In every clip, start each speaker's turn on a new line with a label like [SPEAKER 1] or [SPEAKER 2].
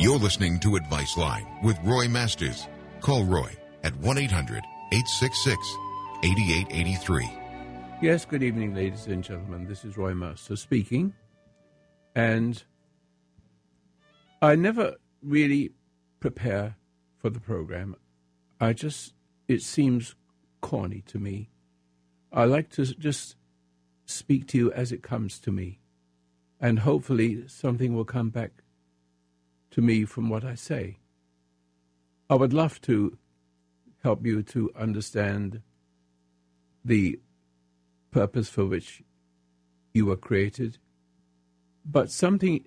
[SPEAKER 1] You're listening to Advice Line with Roy Masters. Call Roy at 1 800 866 8883.
[SPEAKER 2] Yes, good evening, ladies and gentlemen. This is Roy Masters speaking. And I never really prepare for the program. I just, it seems corny to me. I like to just speak to you as it comes to me. And hopefully something will come back to me from what I say. I would love to help you to understand the purpose for which you were created, but something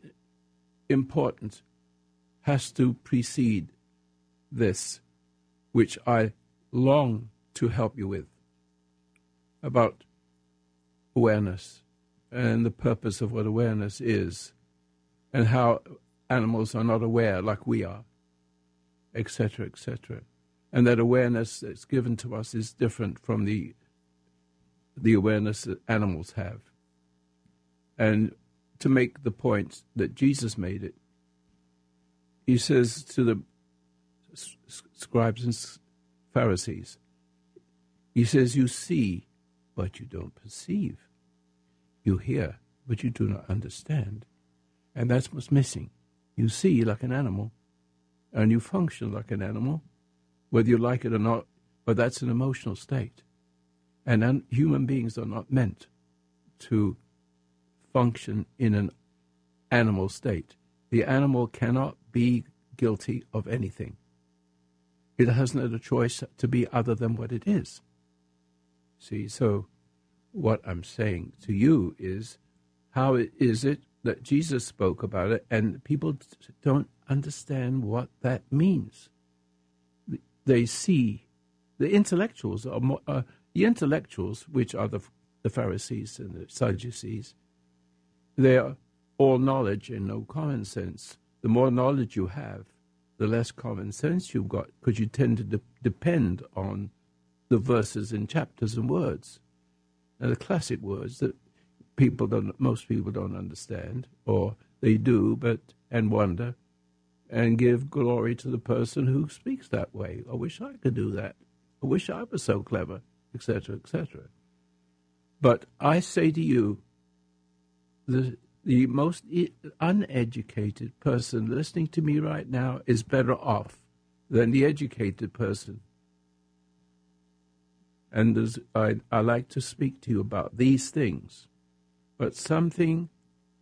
[SPEAKER 2] important has to precede this, which I long to help you with about awareness and the purpose of what awareness is and how animals are not aware like we are, etc., etc. And that awareness that's given to us is different from the the awareness that animals have. And to make the point that Jesus made it, he says to the scribes and Pharisees, he says, You see, but you don't perceive. You hear, but you do not understand. And that's what's missing. You see like an animal, and you function like an animal, whether you like it or not, but that's an emotional state. And un- human beings are not meant to function in an animal state. The animal cannot be guilty of anything. It hasn't had a choice to be other than what it is. See, so what I'm saying to you is how is it that Jesus spoke about it and people don't understand what that means? They see the intellectuals are more, uh, the intellectuals, which are the, the Pharisees and the Sadducees, they are all knowledge and no common sense. The more knowledge you have, the less common sense you've got because you tend to de- depend on the verses and chapters and words. Now, the classic words that people don't, most people don't understand, or they do, but and wonder, and give glory to the person who speaks that way. I wish I could do that. I wish I was so clever etc., etc. But I say to you, the the most uneducated person listening to me right now is better off than the educated person. And I, I like to speak to you about these things. But something,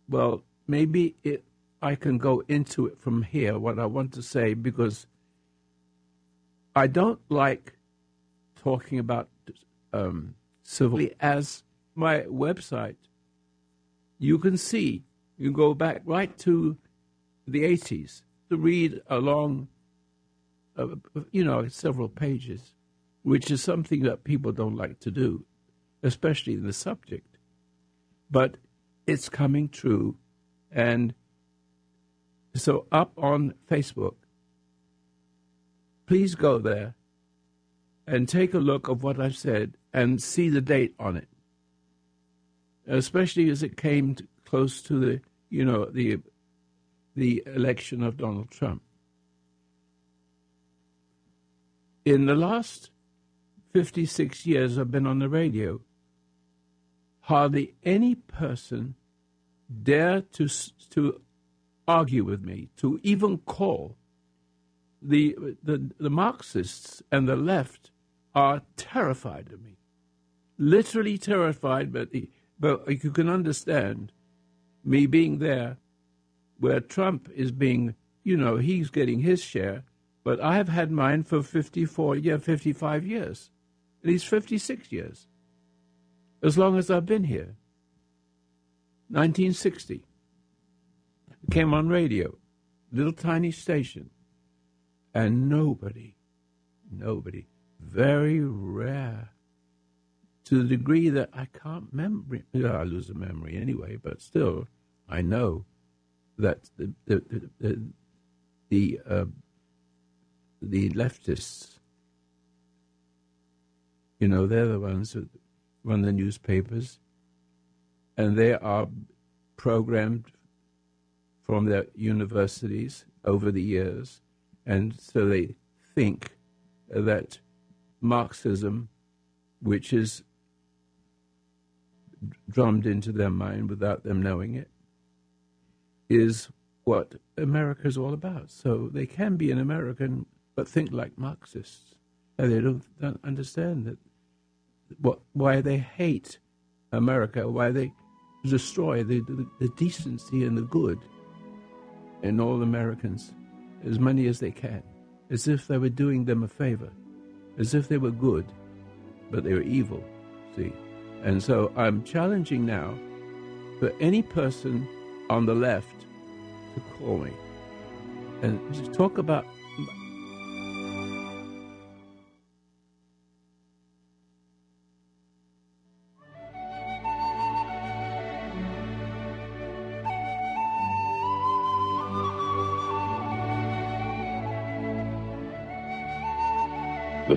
[SPEAKER 2] well, maybe it, I can go into it from here, what I want to say, because I don't like talking about um, as my website. You can see, you go back right to the 80s to read along, uh, you know, several pages, which is something that people don't like to do, especially in the subject. But it's coming true. And so up on Facebook, please go there and take a look of what I've said and see the date on it, especially as it came to, close to the, you know, the the election of Donald Trump. In the last 56 years I've been on the radio, hardly any person dare to to argue with me, to even call the the, the Marxists and the left are terrified of me, literally terrified. But but you can understand me being there, where Trump is being, you know, he's getting his share, but I have had mine for fifty-four, yeah, fifty-five years, at least fifty-six years, as long as I've been here. 1960. Came on radio, little tiny station, and nobody, nobody very rare to the degree that I can't remember. I lose a memory anyway, but still, I know that the the the the, uh, the leftists, you know, they're the ones that run the newspapers, and they are programmed from their universities over the years, and so they think that Marxism, which is drummed into their mind without them knowing it, is what America is all about. So they can be an American but think like Marxists. And they don't, don't understand that why they hate America, why they destroy the, the, the decency and the good in all Americans as many as they can, as if they were doing them a favor, as if they were good, but they were evil, see. And so I'm challenging now for any person on the left to call me and talk about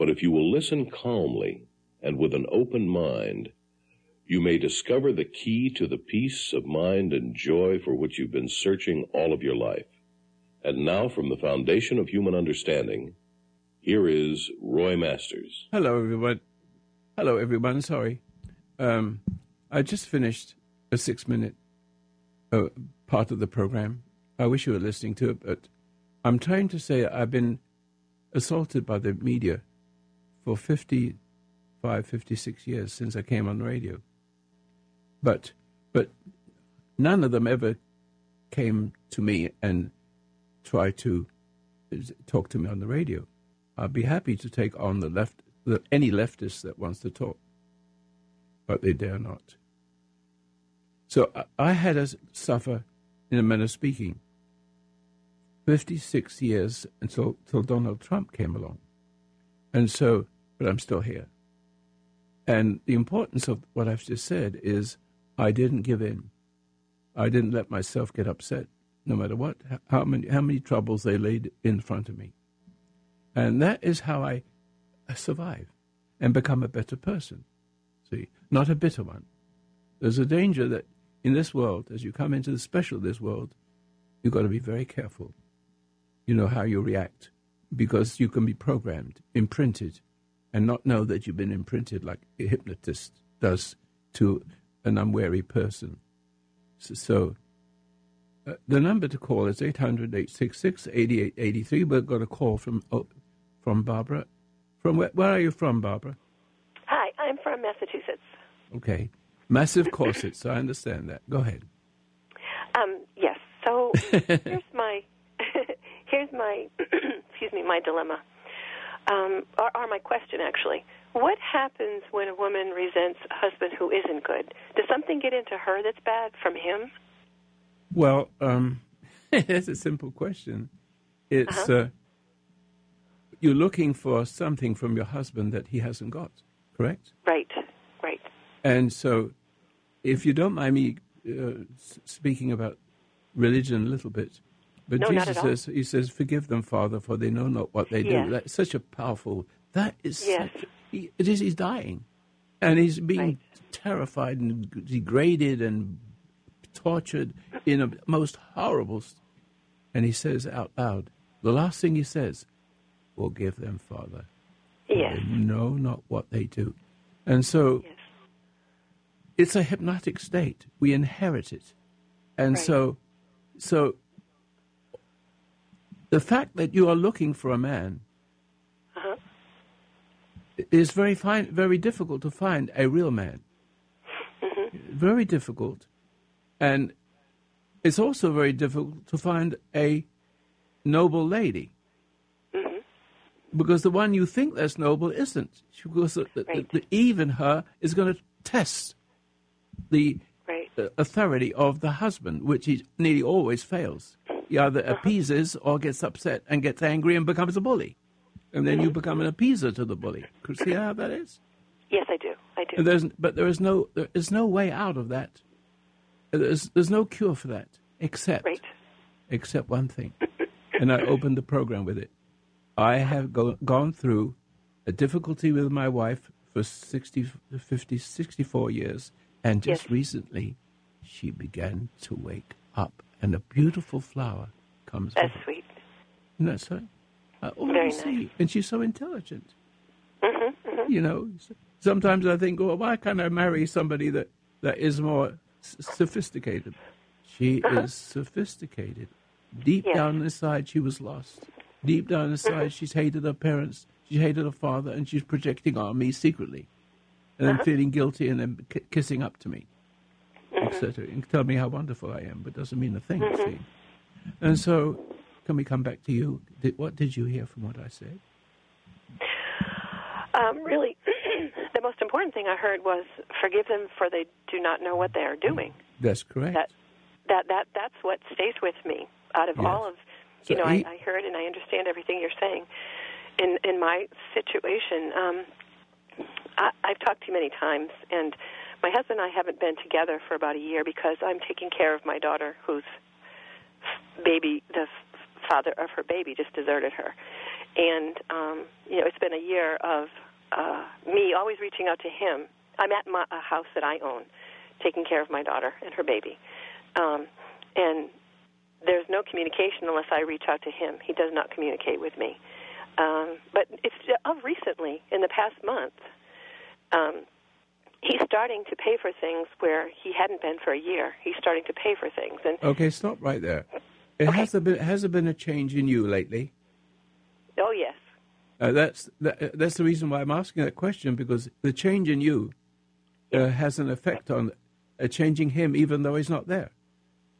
[SPEAKER 3] But if you will listen calmly and with an open mind, you may discover the key to the peace of mind and joy for which you've been searching all of your life. And now, from the foundation of human understanding, here is Roy Masters.
[SPEAKER 2] Hello, everyone. Hello, everyone. Sorry. Um, I just finished a six minute uh, part of the program. I wish you were listening to it, but I'm trying to say I've been assaulted by the media for 55, 56 years since I came on the radio. But, but none of them ever came to me and tried to talk to me on the radio. I'd be happy to take on the left, the, any leftist that wants to talk, but they dare not. So I, I had to suffer, in a manner of speaking, 56 years until, until Donald Trump came along. And so, but I'm still here. And the importance of what I've just said is I didn't give in. I didn't let myself get upset, no matter what, how many, how many troubles they laid in front of me. And that is how I survive and become a better person. See, not a bitter one. There's a danger that in this world, as you come into the special of this world, you've got to be very careful. You know how you react because you can be programmed, imprinted, and not know that you've been imprinted like a hypnotist does to an unwary person. So, so uh, the number to call is 800 866 8883. We've got a call from, oh, from Barbara. From where, where are you from, Barbara?
[SPEAKER 4] Hi, I'm from Massachusetts.
[SPEAKER 2] Okay. Massive corsets, I understand that. Go ahead.
[SPEAKER 4] Um, yes. So here's my here's my excuse me my dilemma, um, or, or my question actually. What happens when a woman resents a husband who isn't good? Does something get into her that's bad from him?
[SPEAKER 2] Well, um, it's a simple question. It's
[SPEAKER 4] Uh-huh.
[SPEAKER 2] uh, you're looking for something from your husband that he hasn't got, correct?
[SPEAKER 4] Right, right.
[SPEAKER 2] And so, if you don't mind me uh, speaking about religion a little bit, but
[SPEAKER 4] No,
[SPEAKER 2] Jesus says, He says, "Forgive them, Father, for they know not what they
[SPEAKER 4] Yes.
[SPEAKER 2] do." That's such a powerful. That is.
[SPEAKER 4] Yes.
[SPEAKER 2] Such, he, it is. He's dying, and he's being
[SPEAKER 4] Right.
[SPEAKER 2] terrified and degraded and tortured in a most horrible. And he says out loud, the last thing he says, "Forgive them, Father."
[SPEAKER 4] Yes,
[SPEAKER 2] They know not what they do, and so
[SPEAKER 4] yes.
[SPEAKER 2] it's a hypnotic state. We inherit it, and
[SPEAKER 4] Right.
[SPEAKER 2] so, so the fact that you are looking for a man
[SPEAKER 4] Uh-huh.
[SPEAKER 2] is very fine, very difficult to find a real man.
[SPEAKER 4] Mm-hmm.
[SPEAKER 2] Very difficult, and it's also very difficult to find a noble lady.
[SPEAKER 4] Mm-hmm.
[SPEAKER 2] Because the one you think that's noble isn't. Because the, the,
[SPEAKER 4] Right.
[SPEAKER 2] the Eve in her is going to test the
[SPEAKER 4] Right.
[SPEAKER 2] uh, authority of the husband, which he nearly always fails. He either
[SPEAKER 4] Uh-huh.
[SPEAKER 2] appeases or gets upset and gets angry and becomes a bully. And then
[SPEAKER 4] Mm-hmm.
[SPEAKER 2] you become an appeaser to the bully. Could See how that is?
[SPEAKER 4] Yes, I do. I do.
[SPEAKER 2] And there's, but there is no there is no way out of that. There's, there's no cure for that except
[SPEAKER 4] Right.
[SPEAKER 2] except one thing. And I opened the program with it. I have go, gone through a difficulty with my wife for 60, 50, 64 years, and just
[SPEAKER 4] Yes.
[SPEAKER 2] recently she began to wake up, and a beautiful flower comes.
[SPEAKER 4] That's sweet.
[SPEAKER 2] Isn't that so? I always
[SPEAKER 4] Very
[SPEAKER 2] see,
[SPEAKER 4] nice.
[SPEAKER 2] and she's so intelligent.
[SPEAKER 4] Mm-hmm,
[SPEAKER 2] You know, sometimes I think, well, why can't I marry somebody that, that is more s- sophisticated? She is sophisticated. Deep
[SPEAKER 4] Uh-huh. Yes.
[SPEAKER 2] down inside, she was lost. Deep down inside, she's hated her parents, she hated her father, and she's projecting on me secretly, and
[SPEAKER 4] Uh-huh.
[SPEAKER 2] then feeling guilty and then k- kissing up to me,
[SPEAKER 4] Mm-hmm.
[SPEAKER 2] etc. And tell me how wonderful I am, but doesn't mean a thing. See? And so, can we come back to you? Did, what did you hear from what I said?
[SPEAKER 4] Um, really, the most important thing I heard was forgive them for they do not know what they are doing.
[SPEAKER 2] That's correct.
[SPEAKER 4] That that that that's what stays with me out of
[SPEAKER 2] Yes.
[SPEAKER 4] all of you
[SPEAKER 2] So
[SPEAKER 4] know.
[SPEAKER 2] he-
[SPEAKER 4] I, I heard and I understand everything you're saying. In in my situation, um, I, I've talked to you many times, and my husband and I haven't been together for about a year because I'm taking care of my daughter, whose baby, the father of her baby, just deserted her, and um, you know it's been a year of uh, me always reaching out to him. I'm at my, a house that I own, taking care of my daughter and her baby, um, and there's no communication unless I reach out to him. He does not communicate with me. Um, but it's of recently, in the past month, um, he's starting to pay for things where he hadn't been for a year. He's starting to pay for things, and
[SPEAKER 2] Okay, stop right there. It has there been has there been a change in you lately?
[SPEAKER 4] oh yes,
[SPEAKER 2] Uh, that's that, that's the reason why I'm asking that question because the change in you uh, has an effect on uh, changing him, even though he's not there.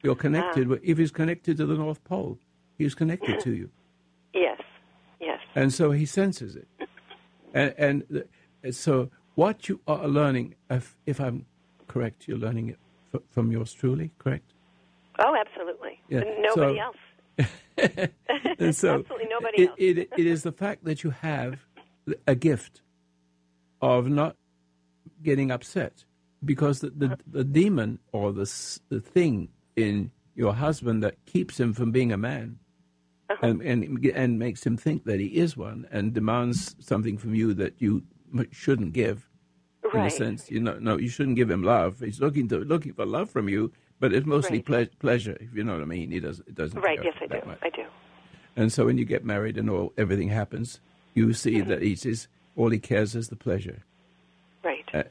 [SPEAKER 2] You're connected. with If he's connected to the North Pole, he's connected to you,
[SPEAKER 4] yes, yes,
[SPEAKER 2] and so he senses it. And, and the, so, what you are learning, if, if I'm correct, you're learning it f- from yours truly, correct?
[SPEAKER 4] oh absolutely.
[SPEAKER 2] Yeah,
[SPEAKER 4] Nobody
[SPEAKER 2] so-
[SPEAKER 4] else.
[SPEAKER 2] And so
[SPEAKER 4] Absolutely nobody
[SPEAKER 2] it,
[SPEAKER 4] else.
[SPEAKER 2] It, it is the fact that you have a gift of not getting upset because the, the, the demon or the, the thing in your husband that keeps him from being a man
[SPEAKER 4] Uh-huh.
[SPEAKER 2] and, and, and makes him think that he is one and demands something from you that you shouldn't give. In a sense, you know, no, you shouldn't give him love. He's looking to looking for love from you, but it's mostly
[SPEAKER 4] Right.
[SPEAKER 2] ple- pleasure. If you know what I mean, he does. It doesn't.
[SPEAKER 4] Right. Yes, I do.
[SPEAKER 2] much.
[SPEAKER 4] I do.
[SPEAKER 2] And so when you get married and all everything happens, you see that he's, he's all he cares is the pleasure.
[SPEAKER 4] Right.
[SPEAKER 2] Uh,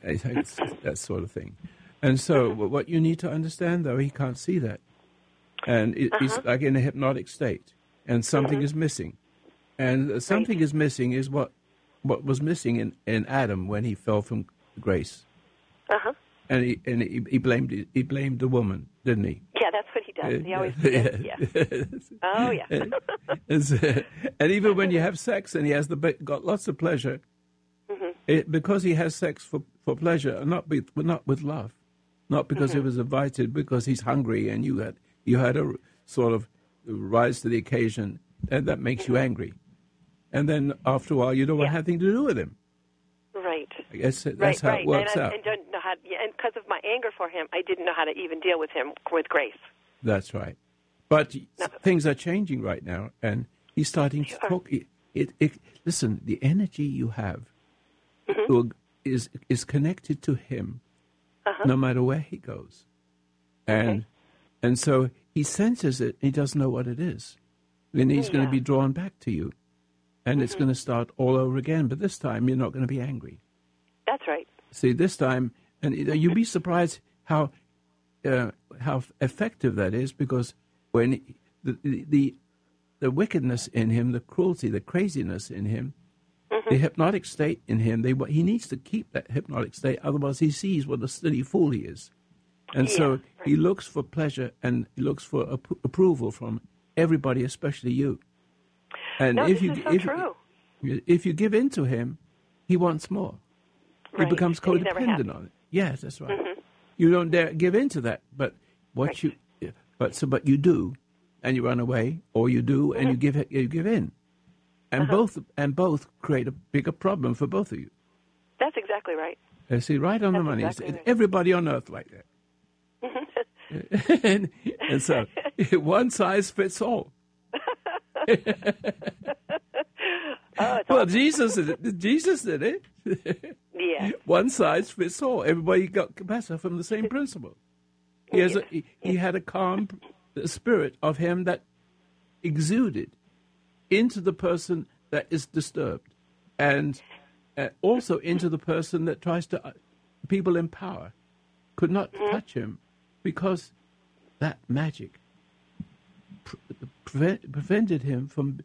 [SPEAKER 2] that sort of thing. And so wh- what you need to understand, though, he can't see that, and it, he's like in a hypnotic state, and something is missing, and uh, something is missing is what what was missing in, in Adam when he fell from grace,
[SPEAKER 4] Uh huh.
[SPEAKER 2] and he and he, he blamed he blamed the woman, didn't he?
[SPEAKER 4] Yeah, that's what he does. He always
[SPEAKER 2] Yeah.
[SPEAKER 4] Yes. Oh yeah.
[SPEAKER 2] Uh, and even when you have sex and he has the got lots of pleasure,
[SPEAKER 4] Mm-hmm.
[SPEAKER 2] it, because he has sex for, for pleasure, and not with not with love, not because
[SPEAKER 4] Mm-hmm.
[SPEAKER 2] he was invited, because he's hungry and you had you had a sort of rise to the occasion, and that makes
[SPEAKER 4] Mm-hmm.
[SPEAKER 2] you angry, and then after a while you don't want
[SPEAKER 4] Yeah.
[SPEAKER 2] anything to do with him.
[SPEAKER 4] right.
[SPEAKER 2] I guess that's
[SPEAKER 4] right.
[SPEAKER 2] how
[SPEAKER 4] right.
[SPEAKER 2] it works
[SPEAKER 4] and I
[SPEAKER 2] out.
[SPEAKER 4] and don't know how. Yeah, and because of my anger for him, I didn't know how to even deal with him with grace.
[SPEAKER 2] That's right. But things are changing right now, and he's starting to
[SPEAKER 4] Sure.
[SPEAKER 2] talk. It, it, it, listen, the energy you have
[SPEAKER 4] Mm-hmm.
[SPEAKER 2] is is connected to him,
[SPEAKER 4] Uh-huh.
[SPEAKER 2] no matter where he goes, and and so he senses it. He doesn't know what it is, and he's going to be drawn back to you, and it's going to start all over again. But this time, you're not going to be angry.
[SPEAKER 4] That's right.
[SPEAKER 2] See, this time, and you'd be surprised how uh, how effective that is because when the, the the the wickedness in him, the cruelty, the craziness in him, the hypnotic state in him, they he needs to keep that hypnotic state, otherwise he sees what a silly fool he is, and so
[SPEAKER 4] Yeah,
[SPEAKER 2] he looks for pleasure and he looks for ap- approval from everybody, especially you. And
[SPEAKER 4] No,
[SPEAKER 2] if you
[SPEAKER 4] so
[SPEAKER 2] if,
[SPEAKER 4] true.
[SPEAKER 2] if you give in to him, he wants more.
[SPEAKER 4] Right.
[SPEAKER 2] He becomes
[SPEAKER 4] And he's never
[SPEAKER 2] codependent on it. Yes, that's right. Mm-hmm. You don't dare give in to that, but what
[SPEAKER 4] Right.
[SPEAKER 2] you, but so, but you do, and you run away, or you do and you mm-hmm. give you give in, and uh-huh. both and both create a bigger problem for both of you.
[SPEAKER 4] That's exactly right.
[SPEAKER 2] You see, right on the money.
[SPEAKER 4] exactly right.
[SPEAKER 2] Everybody on earth like that. Mm-hmm. and, and so, one size fits all.
[SPEAKER 4] Oh,
[SPEAKER 2] Well, Jesus did it. Jesus did it.
[SPEAKER 4] yeah.
[SPEAKER 2] one size fits all. Everybody got better from the same principle. He, has a, he, he had a calm spirit of him that exuded into the person that is disturbed, and uh, also into the person that tries to uh, people in power could not touch him because that magic prevent, prevented him from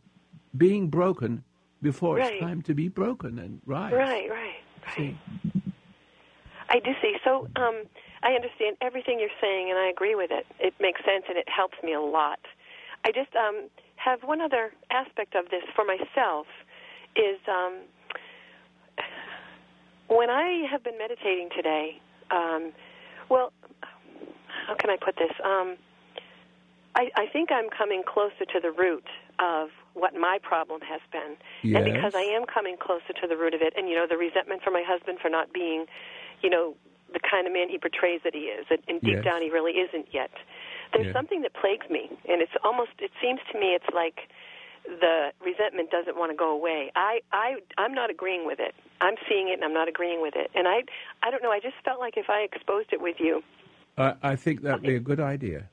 [SPEAKER 2] being broken before
[SPEAKER 4] Right.
[SPEAKER 2] it's time to be broken and rise.
[SPEAKER 4] Right, right, right.
[SPEAKER 2] See?
[SPEAKER 4] I do see. So um, I understand everything you're saying, and I agree with it. It makes sense, and it helps me a lot. I just um, have one other aspect of this for myself is um, when I have been meditating today. Um, well, how can I put this? Um, I, I think I'm coming closer to the root of what my problem has been. And because I am coming closer to the root of it, and, you know, the resentment for my husband for not being, you know, the kind of man he portrays that he is, and, and deep
[SPEAKER 2] Yes.
[SPEAKER 4] down he really isn't yet. There's
[SPEAKER 2] Yeah.
[SPEAKER 4] something that plagues me, and it's almost, it seems to me it's like the resentment doesn't want to go away. I, I, I'm not agreeing with it. I'm seeing it, and I'm not agreeing with it. And I, I don't know. I just felt like if I exposed it with you,
[SPEAKER 2] I, I think that'd be a good idea,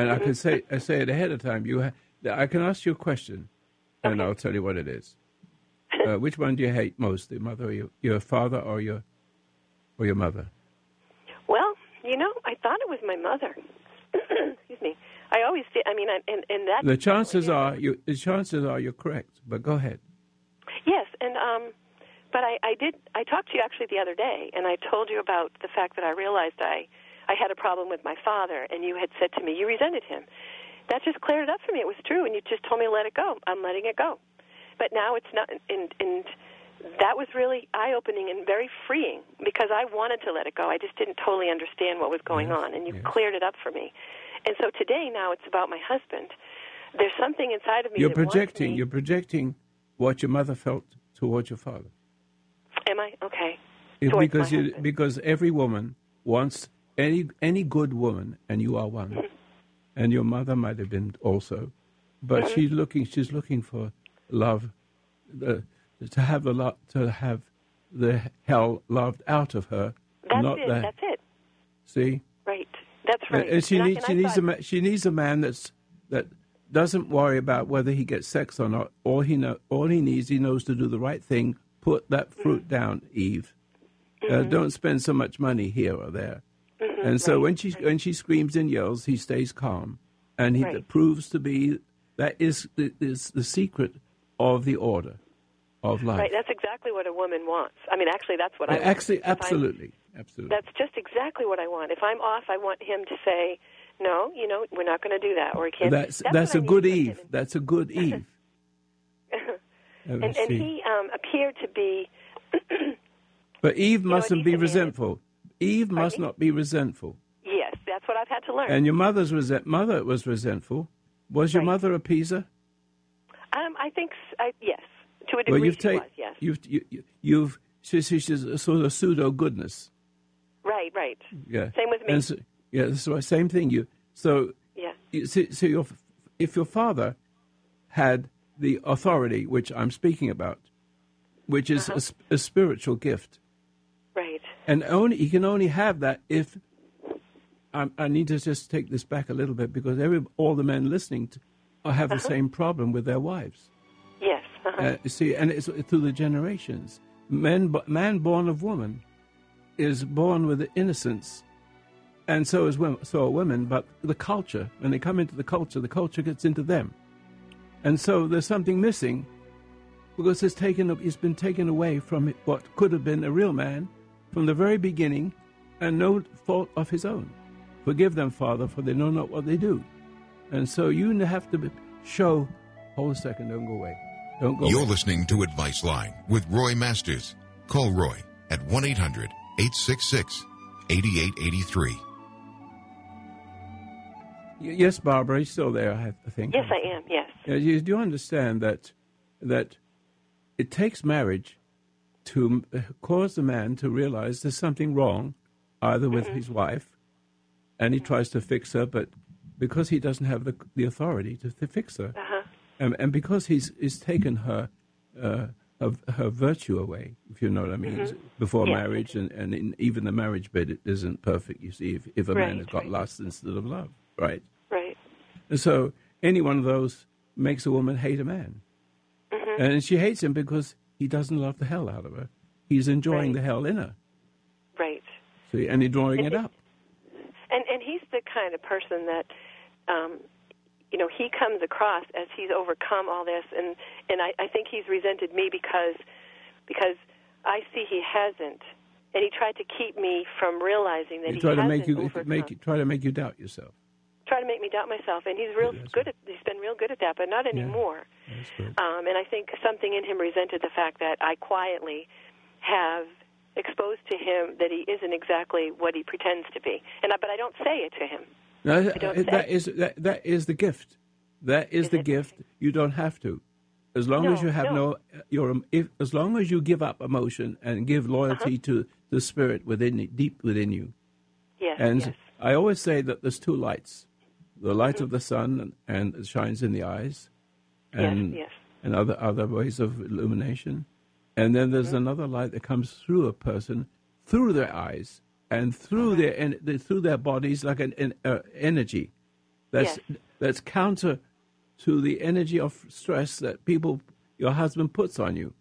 [SPEAKER 2] and I can say I say it ahead of time. You, ha- I can ask you a question, and I'll tell you what it is. Uh, which one do you hate most, the mother, or your, your father, or your, or your mother?
[SPEAKER 4] Well, you know, I thought it was my mother. Excuse me. I always did. I mean, I, and and that.
[SPEAKER 2] The chances are you. The chances are you're correct, but go ahead.
[SPEAKER 4] Yes, and um, but I, I did. I talked to you actually the other day, and I told you about the fact that I realized I, I had a problem with my father, and you had said to me you resented him. That just cleared it up for me. It was true, and you just told me to let it go. I'm letting it go. But now it's not, and and that was really eye opening and very freeing because I wanted to let it go. I just didn't totally understand what was going
[SPEAKER 2] Yes,
[SPEAKER 4] on, and you
[SPEAKER 2] yes.
[SPEAKER 4] cleared it up for me. And so today, now it's about my husband. There's something inside of me.
[SPEAKER 2] You're projecting.
[SPEAKER 4] me-
[SPEAKER 2] You're projecting what your mother felt towards your father.
[SPEAKER 4] Am I okay?
[SPEAKER 2] Because you, because every woman wants any any good woman, and you are one,
[SPEAKER 4] Mm-hmm.
[SPEAKER 2] and your mother might have been also, but
[SPEAKER 4] Mm-hmm.
[SPEAKER 2] she's looking she's looking for love, the, to have the lo- to have the hell loved out of her,
[SPEAKER 4] That's
[SPEAKER 2] not
[SPEAKER 4] it. That's it.
[SPEAKER 2] see.
[SPEAKER 4] Right. That's right.
[SPEAKER 2] And she
[SPEAKER 4] And I-
[SPEAKER 2] needs
[SPEAKER 4] and
[SPEAKER 2] she needs a ma- she needs a man that's that doesn't worry about whether he gets sex or not. All he know all he needs he knows to do the right thing. Put that fruit down, Eve. Uh, don't spend so much money here or there. And so when she when she screams and yells, he stays calm, and he
[SPEAKER 4] Right.
[SPEAKER 2] proves to be that is is the secret of the order of life.
[SPEAKER 4] Right. That's exactly what a woman wants. I mean, actually, that's what I want.
[SPEAKER 2] Actually, absolutely, absolutely.
[SPEAKER 4] That's just exactly what I want. If I'm off, I want him to say, "No, you know, we're not going to do that," or he can't.
[SPEAKER 2] That's that's
[SPEAKER 4] I
[SPEAKER 2] a good Eve. That's a good Eve.
[SPEAKER 4] And, and he um, appeared to be.
[SPEAKER 2] But Eve
[SPEAKER 4] know,
[SPEAKER 2] mustn't be
[SPEAKER 4] decent man.
[SPEAKER 2] resentful. Eve must not be resentful.
[SPEAKER 4] Yes, that's what I've had to learn.
[SPEAKER 2] And your mother's resent mother was resentful. Was your
[SPEAKER 4] Right.
[SPEAKER 2] mother a Pisa?
[SPEAKER 4] um, I think I yes, to a degree
[SPEAKER 2] Well, you've
[SPEAKER 4] she
[SPEAKER 2] taken
[SPEAKER 4] was. Yes.
[SPEAKER 2] you've you, you- you've she, she, she's a sort of pseudo goodness.
[SPEAKER 4] Right. Right.
[SPEAKER 2] Yeah.
[SPEAKER 4] Same with me.
[SPEAKER 2] And so, yeah, right. Same thing. You so
[SPEAKER 4] Yeah.
[SPEAKER 2] you, so, so your, if your father had the authority, which I'm speaking about, which is
[SPEAKER 4] Uh-huh.
[SPEAKER 2] a a, spiritual gift. And only he can only have that if I, I need to just take this back a little bit because every all the men listening to, have the same problem with their wives.
[SPEAKER 4] Yes. Uh-huh.
[SPEAKER 2] Uh, see, and it's through the generations. Men, man born of woman, is born with the innocence, and so is women. So are women. But the culture, when they come into the culture, the culture gets into them, and so there's something missing, because it's taken. It's been taken away from what could have been a real man from the very beginning, and no fault of his own. Forgive them, Father, for they know not what they do. And so you have to show. Hold a second. Don't go away. Don't go.
[SPEAKER 1] You're
[SPEAKER 2] away.
[SPEAKER 1] listening to Advice Line with Roy Masters. Call Roy at 1 800 866 8883.
[SPEAKER 2] Yes, Barbara, you're still there, I I think.
[SPEAKER 4] Yes, I am. Yes.
[SPEAKER 2] Yeah, you do understand that that it takes marriage to cause the man to realize there's something wrong, either with his wife, and he tries to fix her, but because he doesn't have the the authority to, to fix her,
[SPEAKER 4] Uh-huh.
[SPEAKER 2] and, and because he's he's taken her uh, her, her virtue away, if you know what I mean, before
[SPEAKER 4] Yeah.
[SPEAKER 2] marriage, and, and in, even the marriage bed it isn't perfect. You see, if if a man has got
[SPEAKER 4] right.
[SPEAKER 2] lust instead of love, right?
[SPEAKER 4] Right.
[SPEAKER 2] And so any one of those makes a woman hate a man.
[SPEAKER 4] Mm-hmm.
[SPEAKER 2] And she hates him because he doesn't love the hell out of her. He's enjoying
[SPEAKER 4] Right.
[SPEAKER 2] the hell in her.
[SPEAKER 4] Right.
[SPEAKER 2] See, and he's drawing it up.
[SPEAKER 4] And and he's the kind of person that, um, you know, he comes across as he's overcome all this, and and I, I think he's resented me because because I see he hasn't, and he tried to keep me from realizing that
[SPEAKER 2] He
[SPEAKER 4] he
[SPEAKER 2] try to make you make you, try to make you doubt yourself.
[SPEAKER 4] Try to make me doubt myself, and he's real good at. He's been real good at that, but not anymore.
[SPEAKER 2] Good.
[SPEAKER 4] Um, and I think something in him resented the fact that I quietly have exposed to him that he isn't exactly what he pretends to be. And I, but I don't say it to him.
[SPEAKER 2] No, that is that, that is the gift. That is,
[SPEAKER 4] Is
[SPEAKER 2] the gift. You don't have to. As long as you have
[SPEAKER 4] no.
[SPEAKER 2] no, your if as long as you give up emotion and give loyalty
[SPEAKER 4] Uh-huh.
[SPEAKER 2] to the spirit within deep within you.
[SPEAKER 4] Yes.
[SPEAKER 2] And
[SPEAKER 4] yes.
[SPEAKER 2] I always say that there's two lights: the light of the sun, and it shines in the eyes, and
[SPEAKER 4] yes.
[SPEAKER 2] and other other ways of illumination. And then
[SPEAKER 4] Mm-hmm.
[SPEAKER 2] there's another light that comes through a person, through their eyes, and through
[SPEAKER 4] Uh-huh.
[SPEAKER 2] their en- the- through their bodies, like an, an uh, energy that's
[SPEAKER 4] Yes.
[SPEAKER 2] that's counter to the energy of stress that people your husband puts on you.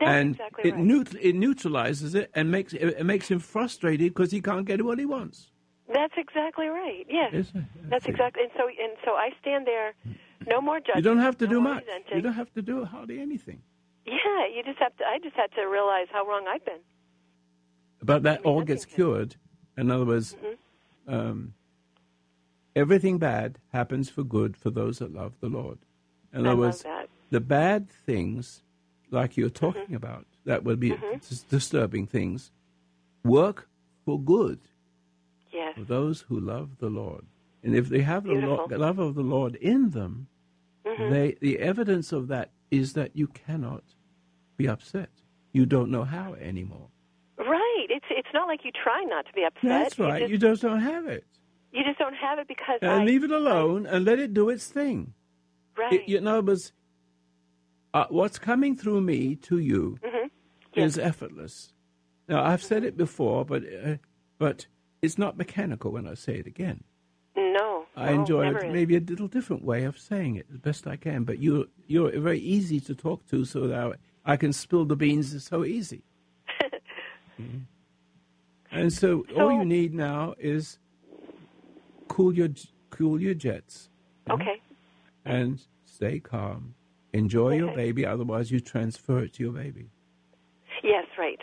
[SPEAKER 4] That's
[SPEAKER 2] and
[SPEAKER 4] exactly
[SPEAKER 2] it,
[SPEAKER 4] right.
[SPEAKER 2] neut- it neutralizes it and makes it, it makes him frustrated because he can't get what he wants.
[SPEAKER 4] That's exactly right. Yes.
[SPEAKER 2] Is it?
[SPEAKER 4] That's exactly. And so and so I stand there. No more judgment.
[SPEAKER 2] You don't have to
[SPEAKER 4] no
[SPEAKER 2] do much.
[SPEAKER 4] resenting.
[SPEAKER 2] You don't have to do hardly anything.
[SPEAKER 4] Yeah, you just have to. I just had to realize how wrong I've been.
[SPEAKER 2] But that all
[SPEAKER 4] I
[SPEAKER 2] gets
[SPEAKER 4] think so.
[SPEAKER 2] cured. In other words,
[SPEAKER 4] Mm-hmm.
[SPEAKER 2] um, everything bad happens for good for those that love the Lord. In
[SPEAKER 4] I
[SPEAKER 2] other
[SPEAKER 4] love
[SPEAKER 2] words, the bad things, like you're talking
[SPEAKER 4] Mm-hmm.
[SPEAKER 2] about, that would be dis- disturbing things, work for good
[SPEAKER 4] Yes.
[SPEAKER 2] for those who love the Lord. And if they have the,
[SPEAKER 4] Beautiful.
[SPEAKER 2] the love of the Lord in them,
[SPEAKER 4] Mm-hmm.
[SPEAKER 2] they, the evidence of that is that you cannot be upset. You don't know how anymore.
[SPEAKER 4] Right. It's it's not like you try not to be upset.
[SPEAKER 2] That's right.
[SPEAKER 4] You
[SPEAKER 2] You
[SPEAKER 4] just,
[SPEAKER 2] just don't have it.
[SPEAKER 4] you just don't have it because
[SPEAKER 2] and
[SPEAKER 4] I
[SPEAKER 2] leave it alone and let it do its thing.
[SPEAKER 4] Right.
[SPEAKER 2] It, you know, but uh, what's coming through me to you
[SPEAKER 4] Mm-hmm. Yes.
[SPEAKER 2] is effortless. Now I've said it before, but uh, but it's not mechanical when I say it again.
[SPEAKER 4] no.
[SPEAKER 2] I
[SPEAKER 4] no,
[SPEAKER 2] enjoy it
[SPEAKER 4] is.
[SPEAKER 2] maybe a little different way of saying it as best I can. But you you're very easy to talk to, so that I can spill the beans. It's so easy. Mhm. And so, all you need now is cool your cool your jets
[SPEAKER 4] Okay.
[SPEAKER 2] and stay calm. Enjoy your baby, otherwise you transfer it to your baby.
[SPEAKER 4] Yes. Right.